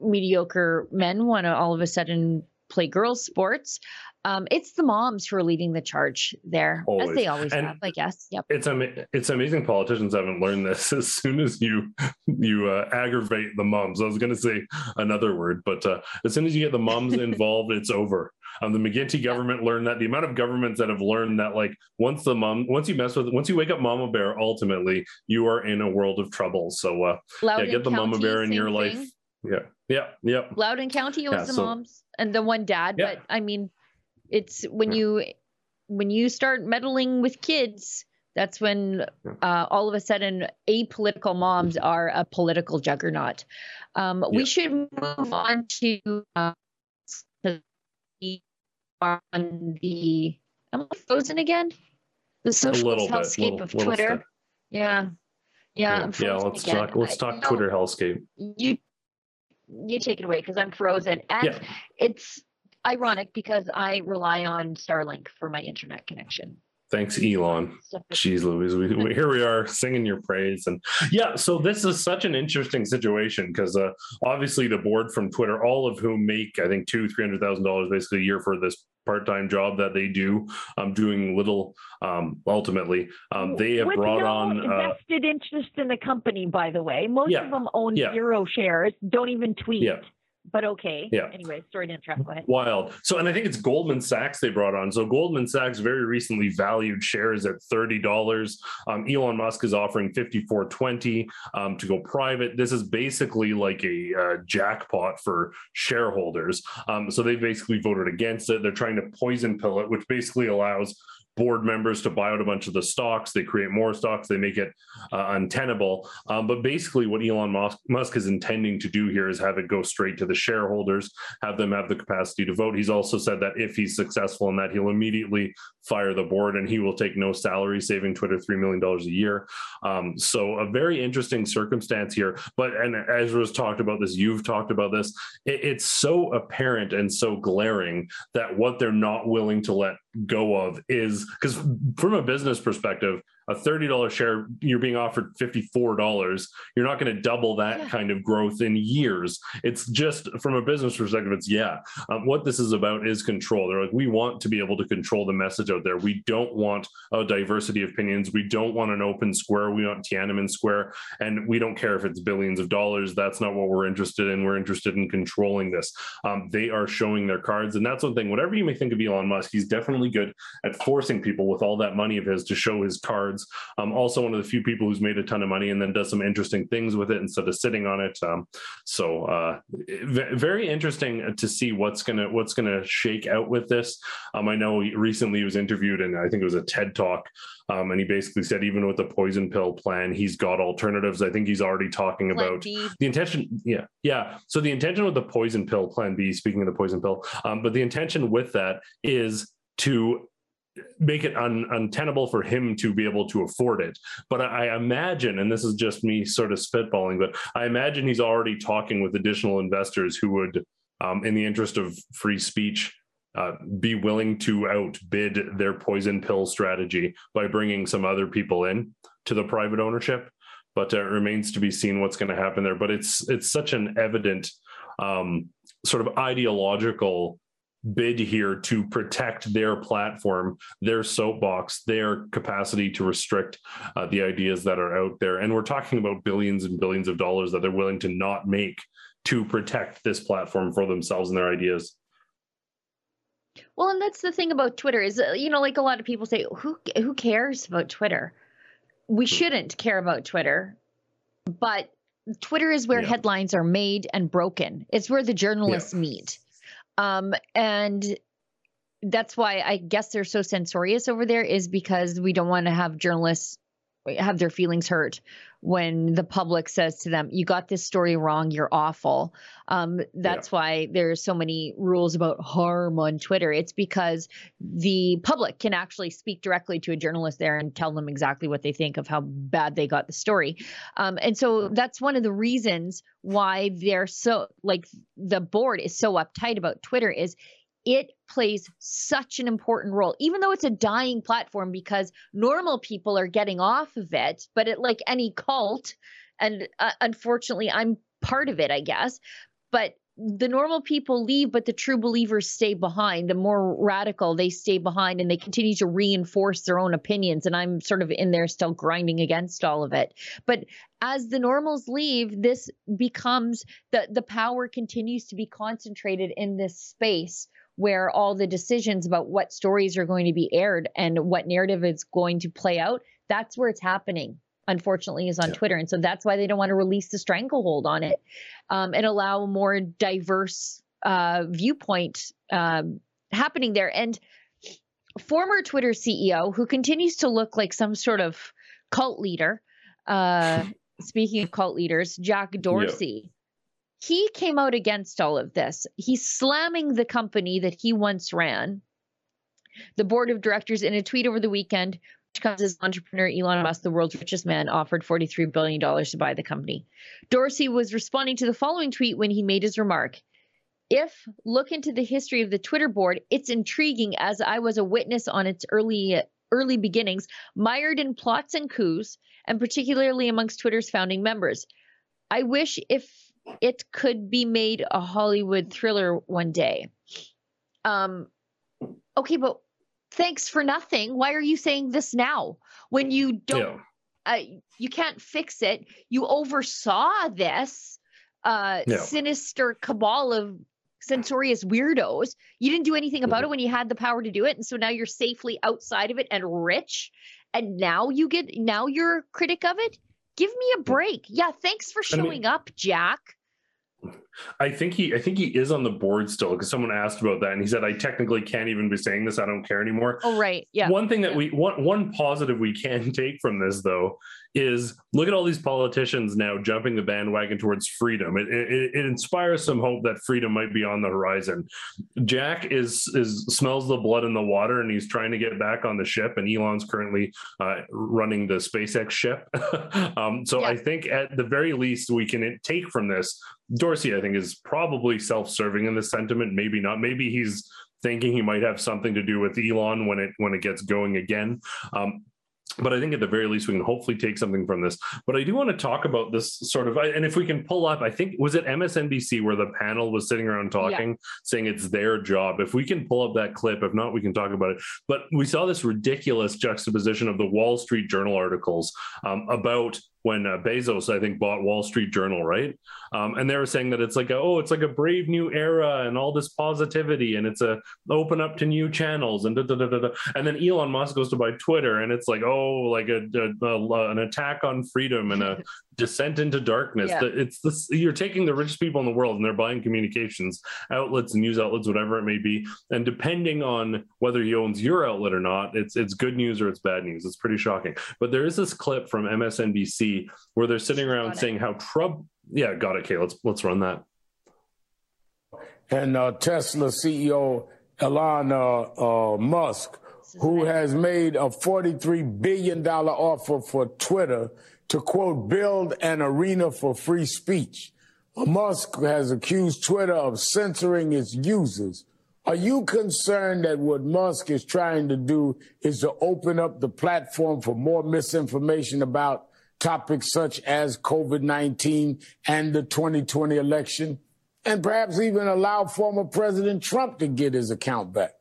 mediocre men want to all of a sudden play girls' sports um, it's the moms who are leading the charge there, always. as they always and have, I guess. Yep. It's it's amazing politicians haven't learned this. As soon as you you uh, aggravate the moms, I was going to say another word, but uh, as soon as you get the moms involved, it's over. Um, the McGuinty government learned that. The amount of governments that have learned that, like once the mom, once you mess with, once you wake up Mama Bear, ultimately you are in a world of trouble. So uh, yeah, get the County, Mama Bear in your thing. life. Yeah, yeah, yeah. Loudoun County was yeah, the so, moms and the one dad, yeah. but I mean it's when you when you start meddling with kids that's when uh, all of a sudden apolitical moms are a political juggernaut. Um, yeah. we should move on to uh, on the am I frozen again? The social hellscape of twitter? yeah. Yeah yeah, yeah let's again. talk let's talk twitter hellscape. You you take it away because i'm frozen. And yeah. it's ironic because I rely on Starlink for my internet connection. Thanks, Elon. Jeez Louise, we, we, here we are singing your praise. And yeah, so this is such an interesting situation because uh, obviously the board from Twitter, all of whom make, I think, two, $300,000 basically a year for this part-time job that they do um, doing little um, ultimately um, they have With brought on uh, invested interest in the company by the way most yeah, of them own yeah. zero shares don't even tweet yeah but okay. Yeah. Anyway, sorry to interrupt. Go ahead. Wild. So, and I think it's Goldman Sachs they brought on. So, Goldman Sachs very recently valued shares at thirty dollars. Um, Elon Musk is offering fifty four twenty um, to go private. This is basically like a uh, jackpot for shareholders. Um, so they basically voted against it. They're trying to poison pill it, which basically allows board members to buy out a bunch of the stocks. They create more stocks. They make it uh, untenable. Um, but basically, what Elon Musk, is intending to do here is have it go straight to the shareholders, have them have the capacity to vote. He's also said that if he's successful in that, he'll immediately fire the board and he will take no salary, saving Twitter $3 million a year. Um, so, a very interesting circumstance here. But, and Ezra's talked about this, you've talked about this. It, it's so apparent and so glaring that what they're not willing to let go of is because from a business perspective, a $30 share, you're being offered $54. You're not going to double that yeah. kind of growth in years. It's just from a business perspective, it's yeah. Um, what this is about is control. They're like, we want to be able to control the message out there. We don't want a diversity of opinions. We don't want an open square. We want Tiananmen Square. And we don't care if it's billions of dollars. That's not what we're interested in. We're interested in controlling this. Um, they are showing their cards. And that's one thing, whatever you may think of Elon Musk, he's definitely good at forcing people with all that money of his to show his cards cards. Um, also, one of the few people who's made a ton of money and then does some interesting things with it instead of sitting on it. Um, so, uh, very interesting to see what's gonna what's gonna shake out with this. Um, I know recently he was interviewed, and I think it was a TED talk. Um, and he basically said, even with the poison pill plan, he's got alternatives. I think he's already talking about the intention. Yeah, yeah. So the intention with the poison pill plan B, speaking of the poison pill, um, but the intention with that is to make it un, untenable for him to be able to afford it. But I, imagine, and this is just me sort of spitballing, but I imagine he's already talking with additional investors who would, um, in the interest of free speech, uh, be willing to outbid their poison pill strategy by bringing some other people in to the private ownership. But uh, it remains to be seen what's going to happen there. But it's it's such an evident um, sort of ideological bid here to protect their platform, their soapbox, their capacity to restrict uh, the ideas that are out there. And we're talking about billions and billions of dollars that they're willing to not make to protect this platform for themselves and their ideas. Well, and that's the thing about Twitter is, uh, you know, like a lot of people say, who who cares about Twitter? We hmm. shouldn't care about Twitter, but Twitter is where yeah. headlines are made and broken. It's where the journalists yeah. meet. Um, and that's why I guess they're so censorious over there is because we don't want to have journalists have their feelings hurt when the public says to them, "You got this story wrong. You're awful." Um, that's yeah. why there's so many rules about harm on Twitter. It's because the public can actually speak directly to a journalist there and tell them exactly what they think of how bad they got the story. Um, and so that's one of the reasons why they're so like the board is so uptight about Twitter is it plays such an important role, even though it's a dying platform because normal people are getting off of it. But it, like any cult, and uh, unfortunately, I'm part of it, I guess. But the normal people leave, but the true believers stay behind. The more radical, they stay behind and they continue to reinforce their own opinions. And I'm sort of in there still grinding against all of it. But as the normals leave, this becomes the the power continues to be concentrated in this space where all the decisions about what stories are going to be aired and what narrative is going to play out, that's where it's happening unfortunately is on yeah. twitter. And so that's why they don't want to release the stranglehold on it um, and allow a more diverse uh, viewpoint um, happening there. And former twitter ceo who continues to look like some sort of cult leader uh, speaking of cult leaders jack dorsey he came out against all of this. He's slamming the company that he once ran, the board of directors, in a tweet over the weekend, which comes as entrepreneur Elon Musk, the world's richest man, offered $43 billion to buy the company. Dorsey was responding to the following tweet when he made his remark. If look into the history of the Twitter board, it's intriguing as I was a witness on its early early beginnings, mired in plots and coups, and particularly amongst Twitter's founding members. I wish if it could be made a Hollywood thriller one day. Um, okay, but thanks for nothing. Why are you saying this now when you don't? Yeah. Uh, you can't fix it. You oversaw this. uh, yeah. sinister cabal of censorious weirdos. You didn't do anything about mm-hmm. it when you had the power to do it. And so now you're safely outside of it and rich. And now you get, now you're a critic of it. Give me a break. Yeah. Thanks for showing I mean, up, Jack. I think he I think he is on the board still because someone asked about that and he said I technically can't even be saying this I don't care anymore. Oh right. Yeah. One thing that we one one positive we can take from this though is look at all these politicians now jumping the bandwagon towards freedom. It, it, it, inspires some hope that freedom might be on the horizon. Jack is is smells the blood in the water, and he's trying to get back on the ship. And Elon's currently uh, running the SpaceX ship. um, so yeah. I think at the very least we can take from this. I think, is probably self-serving in the sentiment. Maybe not. Maybe he's thinking he might have something to do with Elon when it when it gets going again. Um, but I think at the very least we can hopefully take something from this. But I do want to talk about this sort of, and if we can pull up, I think was it MSNBC where the panel was sitting around talking, yeah. saying it's their job. If we can pull up that clip, if not, we can talk about it. But we saw this ridiculous juxtaposition of the Wall Street Journal articles um, about when uh, Bezos, I think, bought Wall Street Journal, right? Um, and they were saying that it's like, a, oh, it's like a brave new era and all this positivity, and it's a open up to new channels, and da, da, da, da, and then Elon Musk goes to buy Twitter, and it's like, oh, like a, a, a an attack on freedom and a descent into darkness. Yeah. It's this you're taking the richest people in the world and they're buying communications outlets, news outlets, whatever it may be, and depending on whether he owns your outlet or not, it's it's good news or it's bad news. It's pretty shocking. But there is this clip from MSNBC where they're sitting around saying how Trump. Yeah, got it. Okay, let's let's run that. And uh, Tesla CEO Elon uh, uh, Musk, who has made a $43 billion offer for Twitter to quote, build an arena for free speech. Musk has accused Twitter of censoring its users. Are you concerned that what Musk is trying to do is to open up the platform for more misinformation about topics such as COVID 19 and the 2020 election? And perhaps even allow former President Trump to get his account back?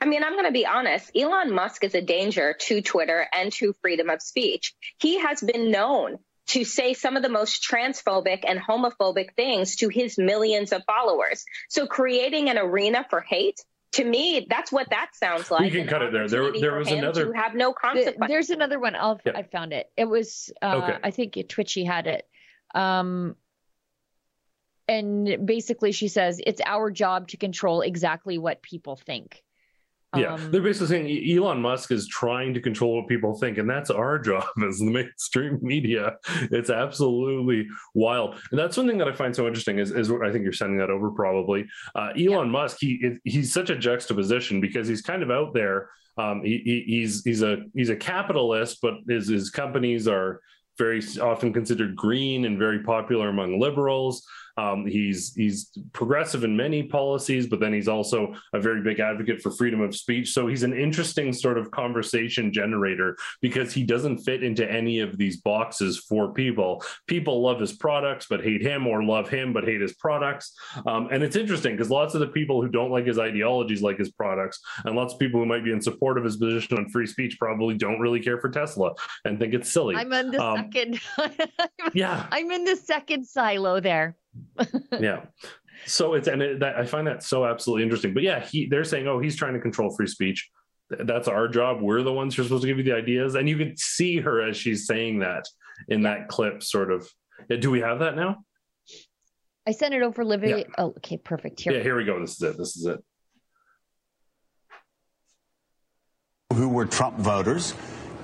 I mean, I'm going to be honest. Elon Musk is a danger to Twitter and to freedom of speech. He has been known to say some of the most transphobic and homophobic things to his millions of followers. So creating an arena for hate to me, that's what that sounds like. You can cut it there. There, there was another. To have no consequence. There's another one. I'll, yeah. I found it. It was. Uh, okay. I think Twitchy had it. Um, and basically, she says it's our job to control exactly what people think. Yeah, um, they're basically saying Elon Musk is trying to control what people think, and that's our job as the mainstream media. It's absolutely wild, and that's one thing that I find so interesting. Is, is I think you're sending that over probably. Uh, Elon yeah. Musk, he he's such a juxtaposition because he's kind of out there. Um, he, he's he's a he's a capitalist, but his his companies are very often considered green and very popular among liberals. Um, he's he's progressive in many policies, but then he's also a very big advocate for freedom of speech. So he's an interesting sort of conversation generator because he doesn't fit into any of these boxes for people. People love his products but hate him, or love him but hate his products. Um, and it's interesting because lots of the people who don't like his ideologies like his products, and lots of people who might be in support of his position on free speech probably don't really care for Tesla and think it's silly. I'm in the um, second. yeah, I'm in the second silo there yeah. So it's and it, that, I find that so absolutely interesting. But yeah, he they're saying, oh, he's trying to control free speech. That's our job. We're the ones who are supposed to give you the ideas, and you can see her as she's saying that in that clip. Sort of. Do we have that now? I sent it over, Livy. Yeah. Oh, okay, perfect. Here. Yeah, here we go. This is it. This is it. Who were Trump voters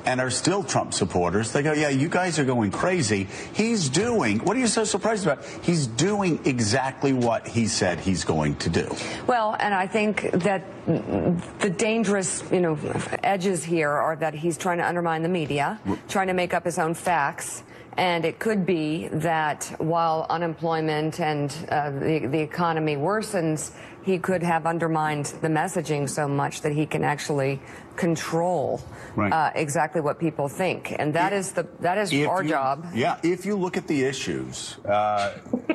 and are still Trump supporters, they go, yeah, you guys are going crazy. He's doing, what are you so surprised about? He's doing exactly what he said he's going to do. Well, and I think that the dangerous, you know, edges here are that he's trying to undermine the media, trying to make up his own facts. And it could be that while unemployment and uh, the, the economy worsens, he could have undermined the messaging so much that he can actually control right. uh, exactly what people think, and that if, is the that is our you, job. Yeah, if you look at the issues, uh,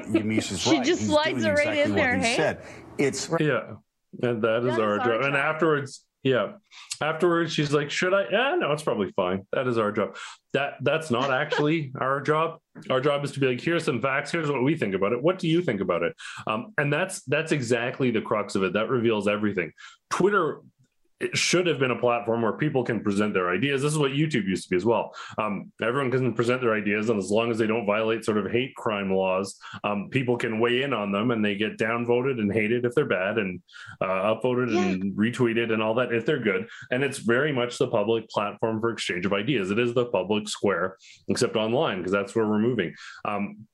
Yamiche is she right. just He's slides it right exactly in there. He hey, said. it's yeah, and that is, that our, is our job. job. And afterwards, Yeah. Afterwards, she's like, "Should I?" Yeah, no, it's probably fine. That is our job. That that's not actually our job. Our job is to be like, "Here's some facts. Here's what we think about it. What do you think about it?" Um, and that's that's exactly the crux of it. That reveals everything. Twitter it should have been a platform where people can present their ideas. This is what YouTube used to be as well. Um, everyone can present their ideas, and as long as they don't violate sort of hate crime laws, um, people can weigh in on them, and they get downvoted and hated if they're bad, and uh, upvoted yeah. and retweeted and all that if they're good. And it's very much the public platform for exchange of ideas. It is the public square, except online because that's where we're moving. Um,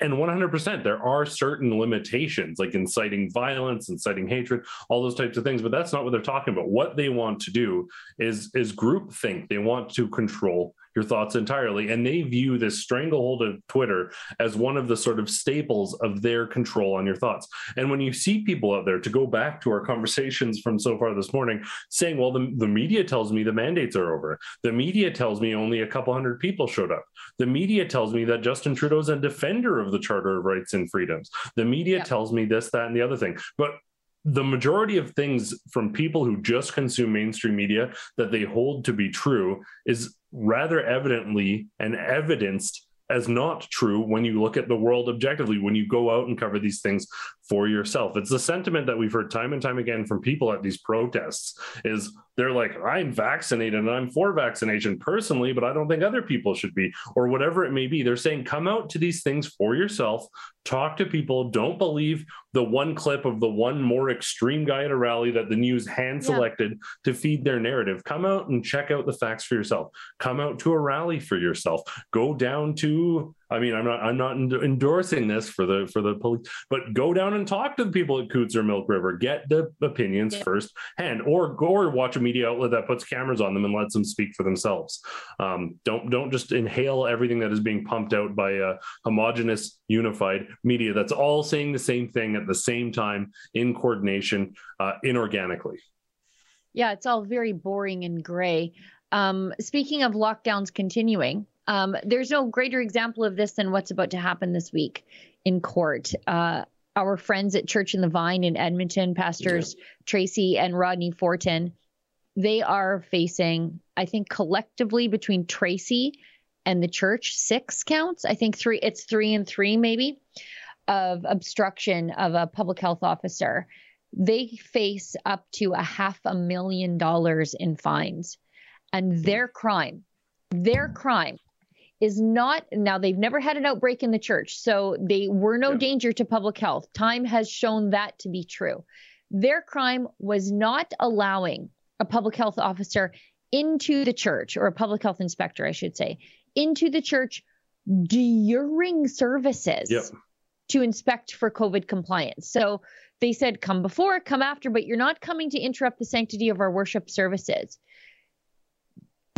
and 100% there are certain limitations like inciting violence inciting hatred all those types of things but that's not what they're talking about. What they want to do is is group think. They want to control your thoughts entirely. And they view this stranglehold of Twitter as one of the sort of staples of their control on your thoughts. And when you see people out there, to go back to our conversations from so far this morning, saying, well, the, the media tells me the mandates are over. The media tells me only a couple hundred people showed up. The media tells me that Justin Trudeau's a defender of the Charter of Rights and Freedoms. The media yeah. tells me this, that, and the other thing. But the majority of things from people who just consume mainstream media that they hold to be true is rather evidently and evidenced as not true when you look at the world objectively, when you go out and cover these things for yourself. It's the sentiment that we've heard time and time again from people at these protests is they're like, I'm vaccinated and I'm for vaccination personally, but I don't think other people should be, or whatever it may be. They're saying, come out to these things for yourself, talk to people, don't believe the one clip of the one more extreme guy at a rally that the news hand selected yeah. to feed their narrative. Come out and check out the facts for yourself. Come out to a rally for yourself. Go down to I mean, I'm not I'm not endorsing this for the for the police, but go down and talk to the people at Coutts or Milk River. Get the opinions yeah. first hand, or go or watch a media outlet that puts cameras on them and lets them speak for themselves. Um, don't don't just inhale everything that is being pumped out by a homogenous, unified media that's all saying the same thing at the same time in coordination, uh, inorganically. Yeah, it's all very boring and gray. Um, speaking of lockdowns continuing, um, there's no greater example of this than what's about to happen this week in court. Uh, our friends at Church in the Vine in Edmonton, pastors yeah. Tracy and Rodney Fortin, they are facing, I think, collectively between Tracy and the church, six counts. I think three, it's three and three maybe, of obstruction of a public health officer. They face up to a half a million dollars in fines. And their crime, their crime is not now they've never had an outbreak in the church so they were no yeah. danger to public health time has shown that to be true their crime was not allowing a public health officer into the church or a public health inspector i should say into the church during services yep. to inspect for covid compliance so they said come before come after but you're not coming to interrupt the sanctity of our worship services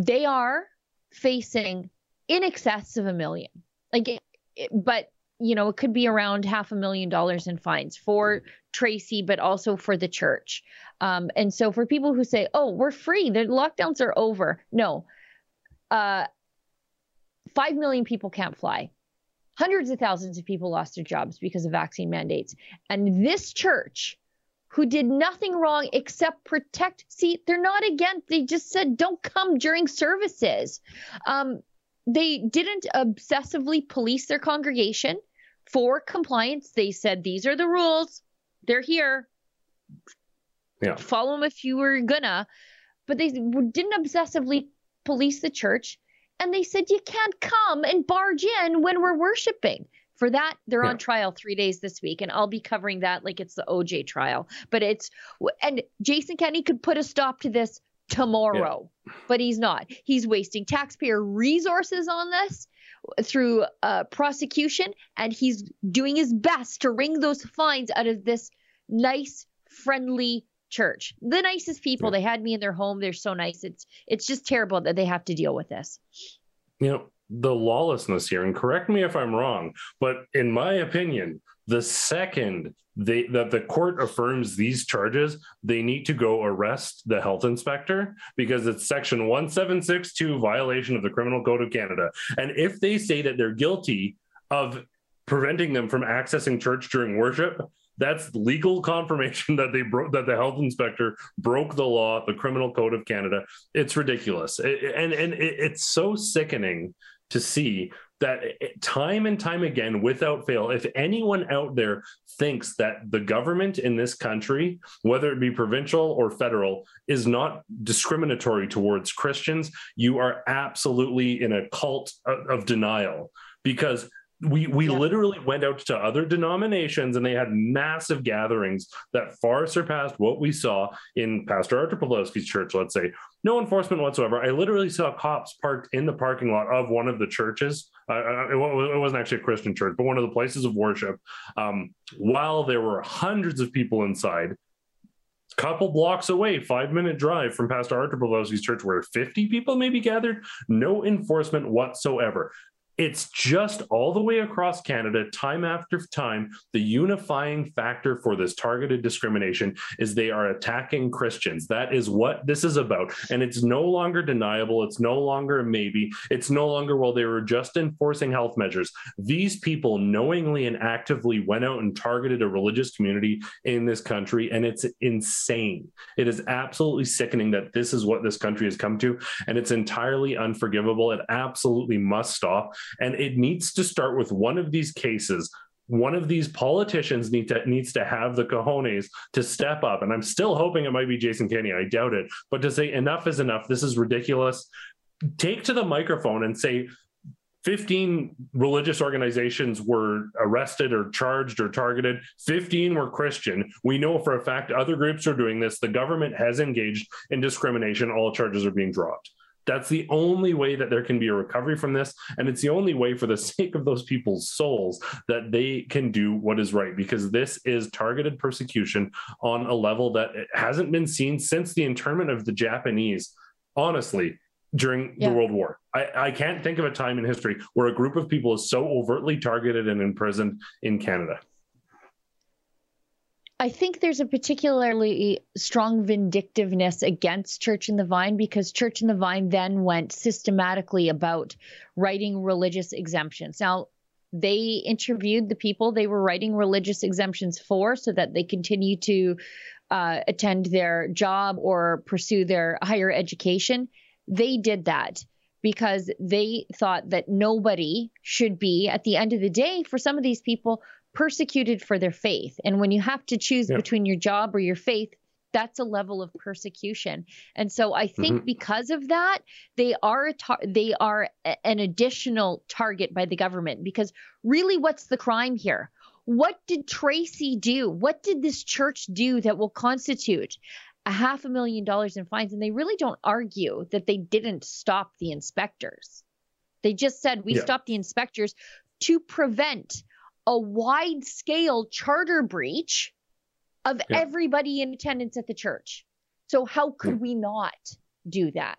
they are facing in excess of a million. Like, it, it, but you know, it could be around half a million dollars in fines for Tracy, but also for the church. Um, and so for people who say, "Oh, we're free, the lockdowns are over," no. Uh, Five million people can't fly. Hundreds of thousands of people lost their jobs because of vaccine mandates. And this church, who did nothing wrong except protect, see, they're not against, they just said, don't come during services. Um, they didn't obsessively police their congregation for compliance. They said, these are the rules. They're here. Yeah. Follow them if you were gonna. But they didn't obsessively police the church. And they said, you can't come and barge in when we're worshiping. For that, they're yeah. on trial three days this week, and I'll be covering that like it's the OJ trial. But it's, and Jason Kenney could put a stop to this tomorrow, yeah. but he's not. He's wasting taxpayer resources on this through uh, prosecution, and he's doing his best to wring those fines out of this nice, friendly church. The nicest people. Yeah. They had me in their home. They're so nice. It's it's just terrible that they have to deal with this. You know, the lawlessness here, and correct me if I'm wrong, but in my opinion, the second they that the court affirms these charges, they need to go arrest the health inspector because it's section 1762 violation of the Criminal Code of Canada. And if they say that they're guilty of preventing them from accessing church during worship, That's legal confirmation that they broke that the health inspector broke the law, the criminal code of Canada. It's ridiculous, it, and and it, it's so sickening to see that time and time again, without fail, if anyone out there thinks that the government in this country, whether it be provincial or federal, is not discriminatory towards Christians, you are absolutely in a cult of denial because we we yeah. literally went out to other denominations and they had massive gatherings that far surpassed what we saw in Pastor Artur Pawlowski's church, let's say. No enforcement whatsoever. I literally saw cops parked in the parking lot of one of the churches. Uh, it, it, wasn't actually a Christian church, but one of the places of worship. Um, while there were hundreds of people inside, a couple blocks away, five minute drive from Pastor Artur Pawlowski's church, where 50 people maybe gathered, no enforcement whatsoever. It's just all the way across Canada, time after time. The unifying factor for this targeted discrimination is they are attacking Christians. That is what this is about. And it's no longer deniable. It's no longer a maybe. It's no longer, well, they were just enforcing health measures. These people knowingly and actively went out and targeted a religious community in this country. And it's insane. It is absolutely sickening that this is what this country has come to. And it's entirely unforgivable. It absolutely must stop. And it needs to start with one of these cases. One of these politicians need to needs to have the cojones to step up. And i'm still hoping it might be jason kenney. I doubt it. But to say enough is enough. This is ridiculous. Take to the microphone and say 15 religious organizations were arrested or charged or targeted. 15 were christian. We know for a fact other groups are doing this. The government has engaged in discrimination. All charges are being dropped that's the only way that there can be a recovery from this. And it's the only way for the sake of those people's souls that they can do what is right, because this is targeted persecution on a level that hasn't been seen since the internment of the Japanese, honestly, during yeah. the World War. I, I can't think of a time in history where a group of people is so overtly targeted and imprisoned in Canada. I think there's a particularly strong vindictiveness against Church in the Vine because Church in the Vine then went systematically about writing religious exemptions. Now, they interviewed the people they were writing religious exemptions for so that they continue to uh, attend their job or pursue their higher education. They did that because they thought that nobody should be, at the end of the day, for some of these people, persecuted for their faith. And when you have to choose yeah. between your job or your faith, that's a level of persecution. And so I think mm-hmm. because of that, they are a tar- they are a- an additional target by the government because really what's the crime here? What did Tracy do? What did this church do that will constitute a half a million dollars in fines? And they really don't argue that they didn't stop the inspectors. They just said we yeah. stopped the inspectors to prevent a wide scale charter breach of yeah. everybody in attendance at the church. So how could we not do that?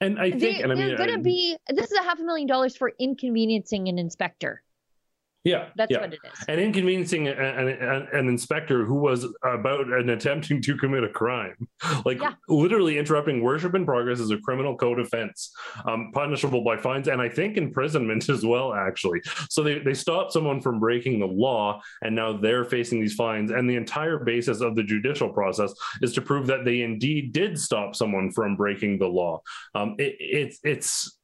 And I think, they, and I mean, they're going to be. This is a half a million dollars for inconveniencing an inspector. Yeah, that's yeah. what it is. And inconveniencing an, an, an, inspector who was about and attempting to commit a crime, like yeah. literally interrupting worship in progress is a criminal code offense, um, punishable by fines and I think imprisonment as well. Actually, so they they stopped someone from breaking the law, and now they're facing these fines. And the entire basis of the judicial process is to prove that they indeed did stop someone from breaking the law. Um, it, it it's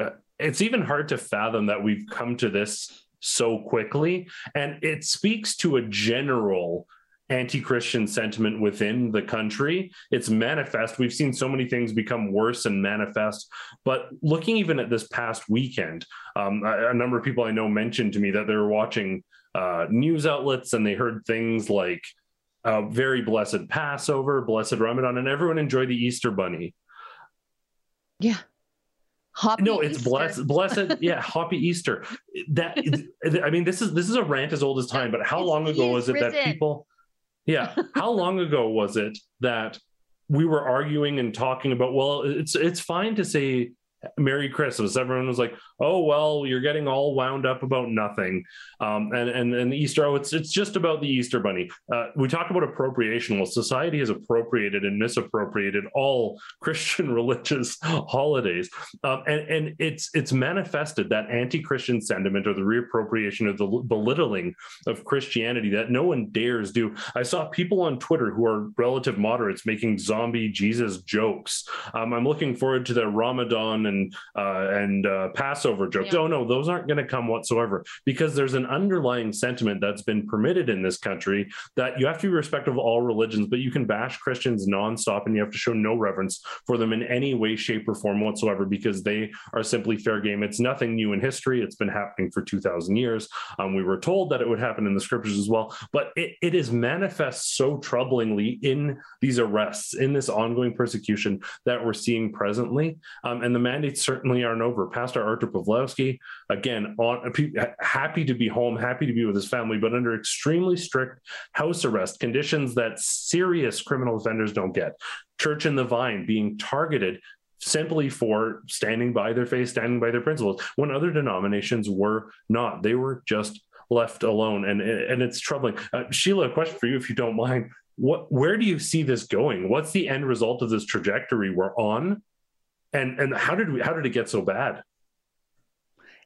uh, it's even hard to fathom that we've come to this so quickly. And it speaks to a general anti Christian sentiment within the country. It's manifest. We've seen so many things become worse and manifest. But looking even at this past weekend, um, a, number of people I know mentioned to me that they were watching uh, news outlets and they heard things like, uh, very blessed Passover, blessed Ramadan, and everyone enjoyed the Easter bunny. Yeah. Hoppy no, it's Easter. blessed, blessed, yeah, Hoppy Easter. That I mean, this is this is a rant as old as time. But how long ago was it risen. that people? Yeah, how long ago was it that we were arguing and talking about? Well, it's it's fine to say Merry Christmas. Everyone was like, "Oh well, you're getting all wound up about nothing." Um, and and and Easter, oh, it's it's just about the Easter Bunny. Uh, we talk about appropriation. Well, society has appropriated and misappropriated all Christian religious holidays, um, and and it's it's manifested that anti-Christian sentiment or the reappropriation or the belittling of Christianity that no one dares do. I saw people on Twitter who are relative moderates making zombie Jesus jokes. Um, I'm looking forward to the Ramadan and uh, and uh, Passover jokes. Yeah. Oh no, those aren't going to come whatsoever because there's an underlying sentiment that's been permitted in this country that you have to be respectful of all religions, but you can bash Christians nonstop and you have to show no reverence for them in any way, shape, or form whatsoever because they are simply fair game. It's nothing new in history. It's been happening for 2,000 years. Um, we were told that it would happen in the scriptures as well, but it, it is manifest so troublingly in these arrests, in this ongoing persecution that we're seeing presently. Um, and the mandates certainly aren't over. Pastor Artur Pawlowski, again, on, happy to be home, happy to be with his family, but under extremely strict house arrest conditions that serious criminal offenders don't get. Church in the Vine being targeted simply for standing by their faith, standing by their principles, when other denominations were not. They were just left alone, and and it's troubling. Uh, Sheila, a question for you, if you don't mind. What, where do you see this going? What's the end result of this trajectory we're on, and and how did we how did it get so bad?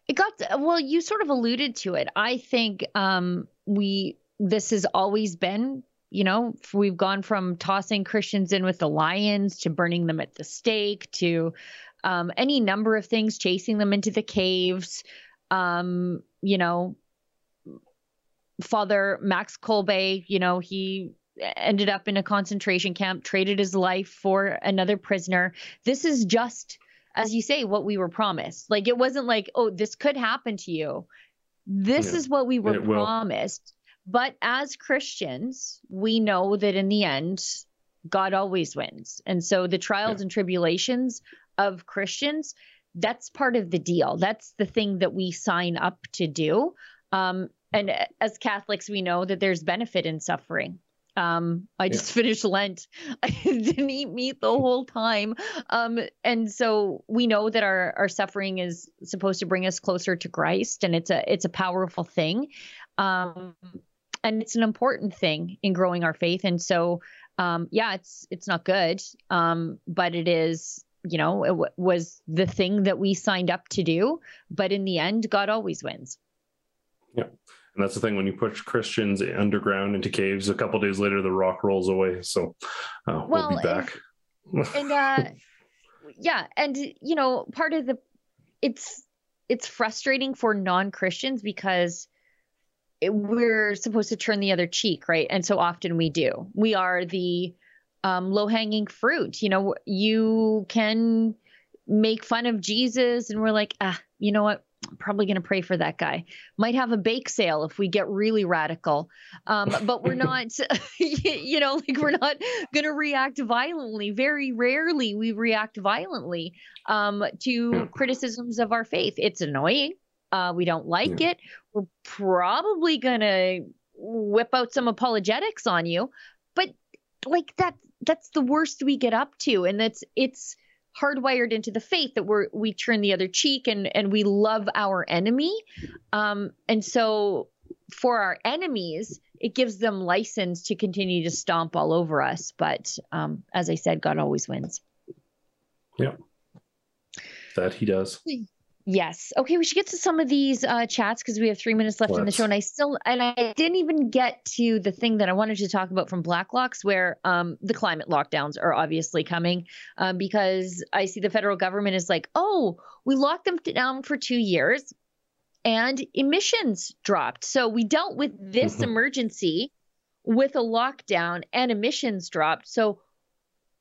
It got well. You sort of alluded to it. I think um, we this has always been you know, we've gone from tossing Christians in with the lions to burning them at the stake to um, any number of things, chasing them into the caves. Um, you know, Father Max Kolbe, you know, he ended up in a concentration camp, traded his life for another prisoner. This is just, as you say, what we were promised. Like, it wasn't like, oh, this could happen to you. This yeah, is what we were promised. But as Christians, we know that in the end, God always wins. And so the trials yeah. and tribulations of Christians, that's part of the deal. That's the thing that we sign up to do. Um, and as Catholics, we know that there's benefit in suffering. Um, I just yeah. finished Lent. I didn't eat meat the whole time. Um, and so we know that our, our suffering is supposed to bring us closer to Christ and it's a, it's a powerful thing. Um, and it's an important thing in growing our faith. And so, um, yeah, it's it's not good, um, but it is. You know, it w- was the thing that we signed up to do. But in the end, God always wins. Yeah. And that's the thing when you push Christians underground into caves, a couple days later, the rock rolls away. So uh, well, we'll be back. And, and uh, yeah. And, you know, part of the, it's, it's frustrating for non Christians because we're supposed to turn the other cheek, right? And so often we do. We are the um, low hanging fruit. You know, you can make fun of Jesus, and we're like, ah, you know what? I'm probably going to pray for that guy. Might have a bake sale if we get really radical. Um, but we're not, you know, like we're not going to react violently. Very rarely we react violently um, to criticisms of our faith. It's annoying. Uh, we don't like yeah. it. We're probably going to whip out some apologetics on you. But like that, that's the worst we get up to. And that's, it's, hardwired into the faith that we're we turn the other cheek and and we love our enemy. Um and so for our enemies it gives them license to continue to stomp all over us. But um as i said god always wins. Yeah. That he does Yes. Okay, we should get to some of these uh, chats because we have three minutes left Let's. in the show, and I still and I didn't even get to the thing that I wanted to talk about from Blacklock's, where um, the climate lockdowns are obviously coming, um, because I see the federal government is like, oh, we locked them down for two years, and emissions dropped, so we dealt with this mm-hmm. emergency with a lockdown, and emissions dropped, so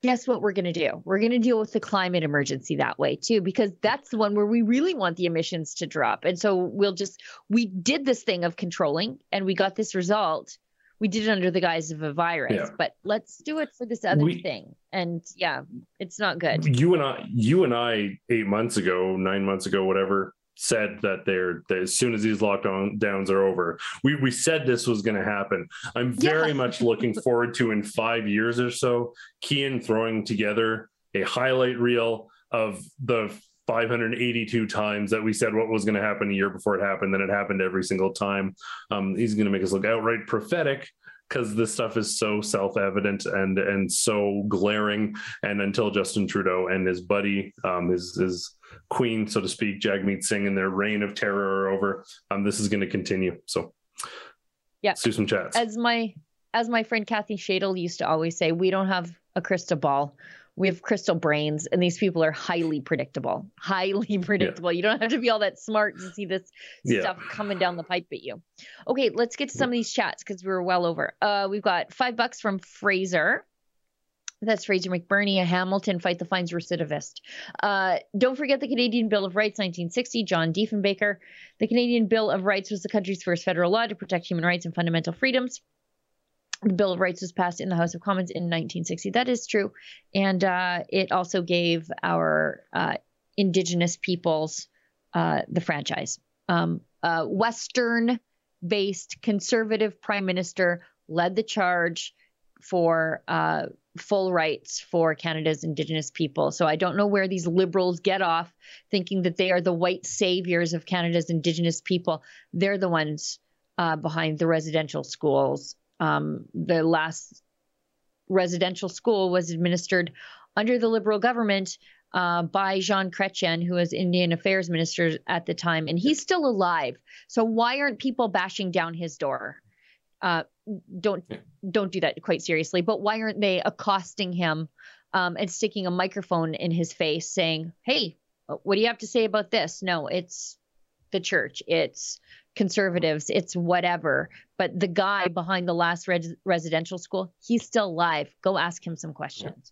guess what we're going to do? We're going to deal with the climate emergency that way too, because that's the one where we really want the emissions to drop. And so we'll just, we did this thing of controlling and we got this result. We did it under the guise of a virus, yeah. but let's do it for this other we, thing. And yeah, it's not good. You and I, you and I, eight months ago, nine months ago, whatever, said that they're that as soon as these lockdowns are over we we said this was going to happen i'm very yeah. much looking forward to in five years or so Cian throwing together a highlight reel of the 582 times that we said what was going to happen a year before it happened. Then it happened every single time. Um, he's going to make us look outright prophetic because this stuff is so self-evident and and so glaring. And until Justin Trudeau and his buddy, um, his his queen, so to speak, Jagmeet Singh, and their reign of terror are over, um, this is going to continue. So, yeah, let's do some chats. As my as my friend Kathy Shaidle used to always say, we don't have a crystal ball we have crystal brains and these people are highly predictable highly predictable yeah. you don't have to be all that smart to see this yeah. stuff coming down the pipe at you okay let's get to some of these chats because we are well over uh, we've got five bucks from fraser that's Fraser McBurney, a Hamilton Fight the Fines recidivist. Uh, don't forget the Canadian Bill of Rights, 1960, John Diefenbaker. The Canadian Bill of Rights was the country's first federal law to protect human rights and fundamental freedoms the Bill of Rights was passed in the House of Commons in 1960. That is true. And uh, it also gave our uh, Indigenous peoples uh, the franchise. Um, Western based conservative prime minister led the charge for uh, full rights for Canada's Indigenous people. So I don't know where these liberals get off thinking that they are the white saviors of Canada's Indigenous people. They're the ones uh, behind the residential schools um, the last residential school was administered under the Liberal government uh, by Jean Chrétien, who was Indian Affairs Minister at the time, and he's still alive. So why aren't people bashing down his door? Uh, don't don't do that quite seriously. But why aren't they accosting him um, and sticking a microphone in his face, saying, "Hey, what do you have to say about this?" No, it's the church. It's conservatives, it's whatever. But the guy behind the last res- residential school, he's still alive. Go ask him some questions.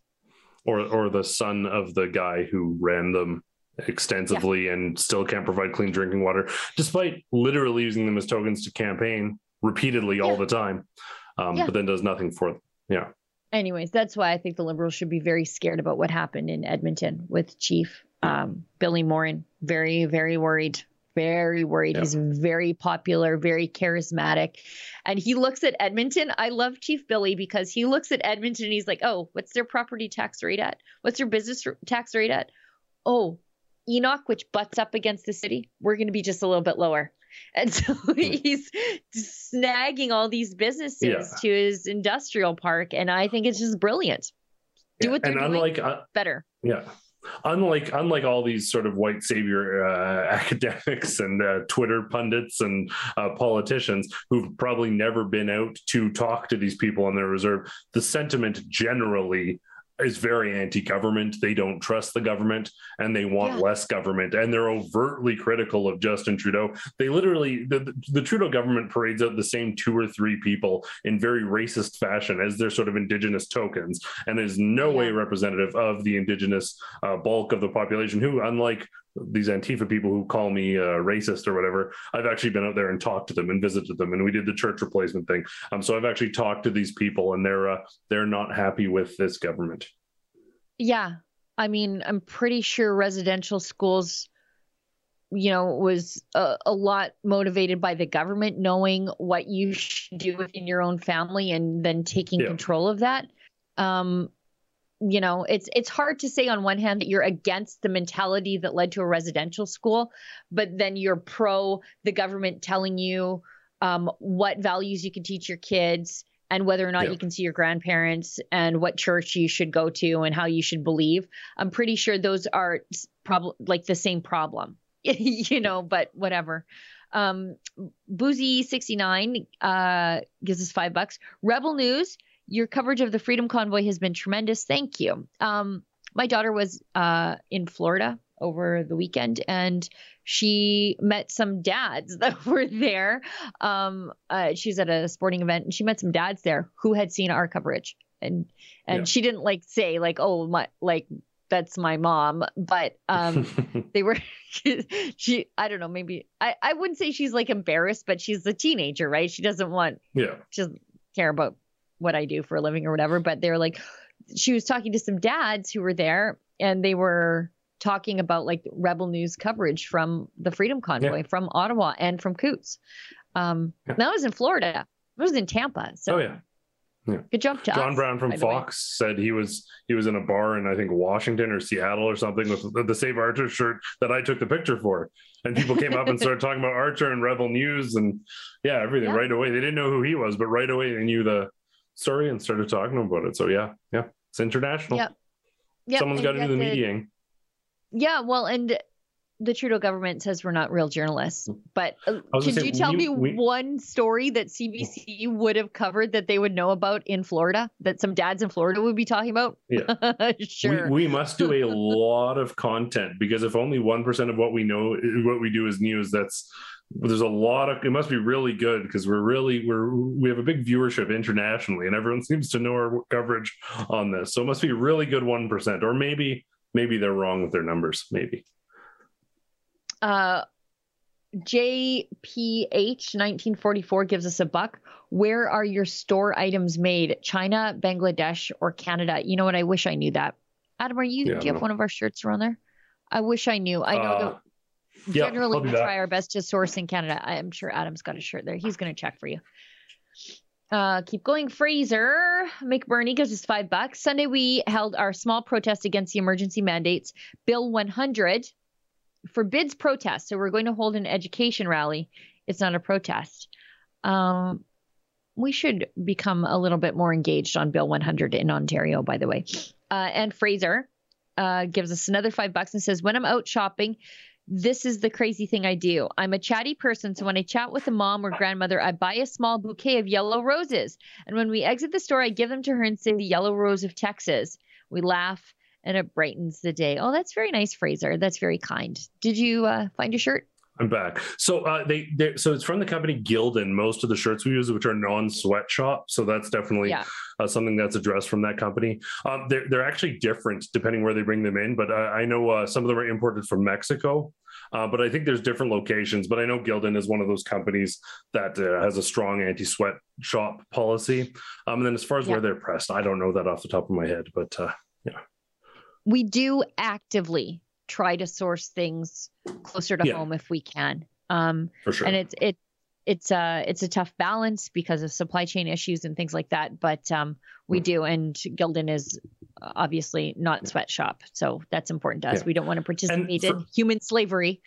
Or, or the son of the guy who ran them extensively yeah. and still can't provide clean drinking water, despite literally using them as tokens to campaign repeatedly yeah. all the time, um, yeah. but then does nothing for them. Yeah. Anyways, that's why I think the Liberals should be very scared about what happened in Edmonton with Chief um, Billy Morin. Very, very worried very worried. He's very popular, very charismatic. And he looks at Edmonton. I love Chief Billy because he looks at Edmonton and he's like, oh, what's their property tax rate at? What's their business tax rate at? Oh, Enoch, which butts up against the city, we're going to be just a little bit lower. And so hmm. he's snagging all these businesses yeah. to his industrial park. And I think it's just brilliant. Do yeah. what they're and doing unlike, uh, better. Yeah unlike unlike all these sort of white savior uh, academics and uh, Twitter pundits and uh, politicians who've probably never been out to talk to these people on their reserve, the sentiment generally is very anti-government. They don't trust the government and they want yeah. less government. And they're overtly critical of Justin Trudeau. They literally the, the Trudeau government parades out the same two or three people in very racist fashion as their sort of indigenous tokens, and is no yeah. way representative of the indigenous uh, bulk of the population. Who, unlike these Antifa people who call me uh, racist or whatever, I've actually been out there and talked to them and visited them, and we did the church replacement thing. Um, so I've actually talked to these people, and they're uh, they're not happy with this government. Yeah, I mean, I'm pretty sure residential schools, you know, was a, a lot motivated by the government knowing what you should do within your own family and then taking yeah. control of that. Um, you know it's it's hard to say on one hand that you're against the mentality that led to a residential school but then you're pro the government telling you um, what values you can teach your kids and whether or not yeah. you can see your grandparents and what church you should go to and how you should believe. I'm pretty sure those are probably like the same problem you know but whatever. Um boozy 69 uh gives us five bucks. Rebel news your coverage of the Freedom Convoy has been tremendous. Thank you. Um, my daughter was uh, in Florida over the weekend and she met some dads that were there. Um, uh, she's at a sporting event and she met some dads there who had seen our coverage. And and yeah. she didn't like say like oh my like that's my mom but um they were she i don't know maybe i i wouldn't say she's like embarrassed but she's a teenager right she doesn't want yeah she doesn't care about what I do for a living or whatever, but they're like, she was talking to some dads who were there and they were talking about like rebel news coverage from the Freedom Convoy yeah. from Ottawa and from Coutts. Um, yeah. That was in Florida. It was in Tampa. So oh, yeah. Yeah. Good job, John us, Brown from. Fox said he was he was in a bar in I think Washington or Seattle or something with the, the Save Archer shirt that I took the picture for, and people came up and started talking about Archer and Rebel News and yeah everything Yeah. right away. They didn't know who he was, but right away they knew the story and started talking about it. So yeah, yeah, it's international. Yep. Yep, Someone's got to do the to- mediating. Yeah, well, and the Trudeau government says we're not real journalists. But uh, I was gonna could say, you tell we- me we- one story that CBC would have covered that they would know about in Florida that some dads in Florida would be talking about? Yeah. sure. We, we must do a lot of content because if only 1% of what we know, what we do is news, that's, there's a lot of, it must be really good because we're really, we're, we have a big viewership internationally and everyone seems to know our coverage on this. So it must be really good 1%, or maybe, maybe they're wrong with their numbers. Maybe. uh, JPH 1944 gives us a buck. Where are your store items made? China, Bangladesh, or Canada? You know what? I wish I knew that. Adam, are you? Yeah, do you have one of our shirts around there? I wish I knew. I know Uh, that yeah, generally we try our best to source in Canada. I am sure Adam's got a shirt there. He's going to check for you. Uh, keep going, Fraser. McBurney gives us five bucks. Sunday, we held our small protest against the emergency mandates. Bill 100 forbids protest. So we're going to hold an education rally. It's not a protest. Um, we should become a little bit more engaged on Bill 100 in Ontario, by the way. Uh, and Fraser uh, gives us another five bucks and says, When I'm out shopping, this is the crazy thing I do. I'm a chatty person, so when I chat with a mom or grandmother, I buy a small bouquet of yellow roses. And when we exit the store, I give them to her and say, The yellow rose of Texas. We laugh and it brightens the day. Oh, that's very nice, Fraser. That's very kind. Did you uh, find your shirt? I'm back. So uh, they, they, so it's from the company Gildan. Most of the shirts we use, which are non-sweatshop, so that's definitely Yeah. uh, something that's addressed from that company. Um, they're they're actually different depending where they bring them in, but uh, I know uh, some of them are imported from Mexico. Uh, but I think there's different locations. But I know Gildan is one of those companies that uh, has a strong anti-sweat shop policy. Um, and then as far as Yeah. where they're pressed, I don't know that off the top of my head. But uh, We do actively try to source things closer to Yeah. home if we can. Um, for sure, and it's it it's a it's a tough balance because of supply chain issues and things like that but um we do and gildan is obviously not sweatshop so that's important to us Yeah. we don't want to participate for- in human slavery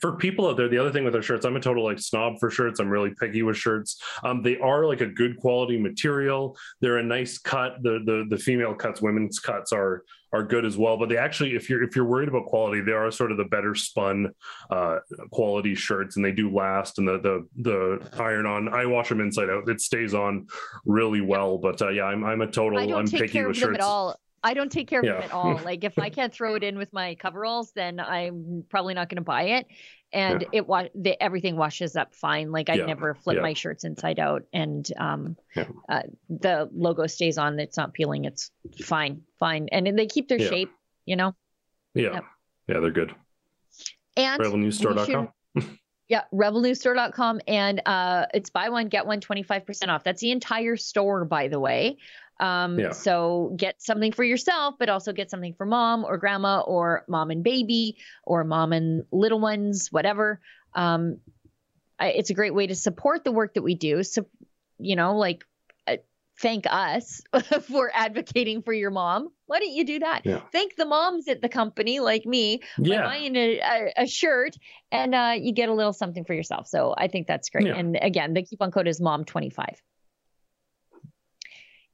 for people out there, the other thing with our shirts, I'm a total like snob for shirts. I'm really picky with shirts. Um, they are like a good quality material. They're a nice cut. The the the female cuts, women's cuts are are good as well. But they actually, if you're if you're worried about quality, they are sort of the better spun uh, quality shirts, and they do last. And the the the iron on, I wash them inside out. It stays on really well. But uh, yeah, I'm I'm a total. i don't I'm take picky care with of them shirts. at all i don't take care of them at all like if i can't throw it in with my coveralls then i'm probably not going to buy it and Yeah. it wa- the, everything washes up fine like i Yeah. never flip Yeah. my shirts inside out and um Yeah. uh, the logo stays on it's not peeling it's fine fine and they keep their Yeah. shape you know Yeah, Yep. yeah, they're good. and Rebelnewsstore.com. yeah rebelnewsstore.com and uh it's buy one get one 25% off that's the entire store by the way um Yeah. so get something for yourself but also get something for mom or grandma or mom and baby or mom and little ones whatever um it's a great way to support the work that we do so you know like uh, thank us for advocating for your mom why don't you do that Yeah. thank the moms at the company like me by Yeah. buying a, a, a shirt and uh, you get a little something for yourself. So I think that's great. Yeah. And again, the coupon code is mom25.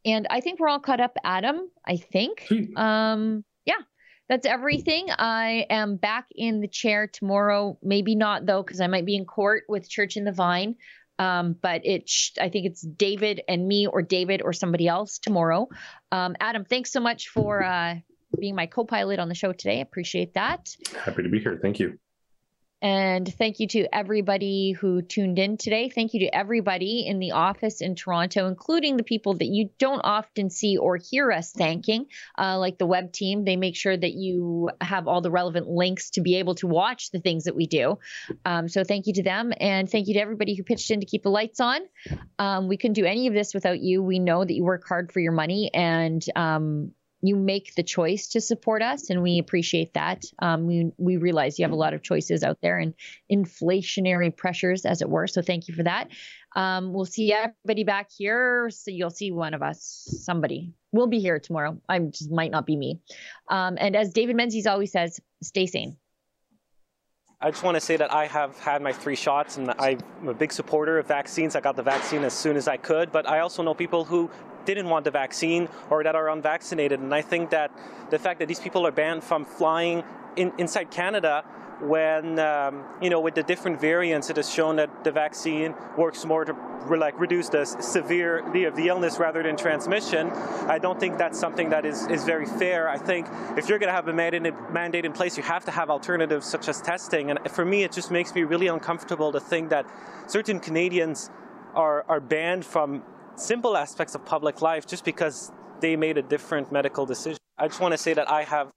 And I think we're all caught up, Adam. I think. Sweet. Um, yeah, that's everything. I am back in the chair tomorrow. Maybe not though, because I might be in court with Church in the Vine. Um, but it, sh- I think it's David and me, or David or somebody else tomorrow. Um, Adam, thanks so much for uh, being my co-pilot on the show today. I appreciate that. Happy to be here. Thank you. And thank you to everybody who tuned in today. Thank you to everybody in the office in Toronto, including the people that you don't often see or hear us thanking, uh, like the web team. They make sure that you have all the relevant links to be able to watch the things that we do. Um, so thank you to them. And thank you to everybody who pitched in to keep the lights on. Um, we couldn't do any of this without you. We know that you work hard for your money and um, you make the choice to support us, and we appreciate that. Um, we we realize you have a lot of choices out there and inflationary pressures, as it were. So thank you for that. Um, we'll see everybody back here. So you'll see one of us, somebody. We'll be here tomorrow. I just might not be me. Um, and as David Menzies always says, stay sane. I just want to say that I have had my three shots and I'm a big supporter of vaccines. I got the vaccine as soon as I could, but I also know people who didn't want the vaccine or that are unvaccinated. And I think that the fact that these people are banned from flying in, inside Canada when um, you know with the different variants it has shown that the vaccine works more to like reduce the severity of the illness rather than transmission. I don't think that's something that is, is very fair. I think if you're going to have a mandate, mandate in place you have to have alternatives such as testing. And for me it just makes me really uncomfortable to think that certain canadians are, are banned from simple aspects of public life just because they made a different medical decision. I just want to say that i have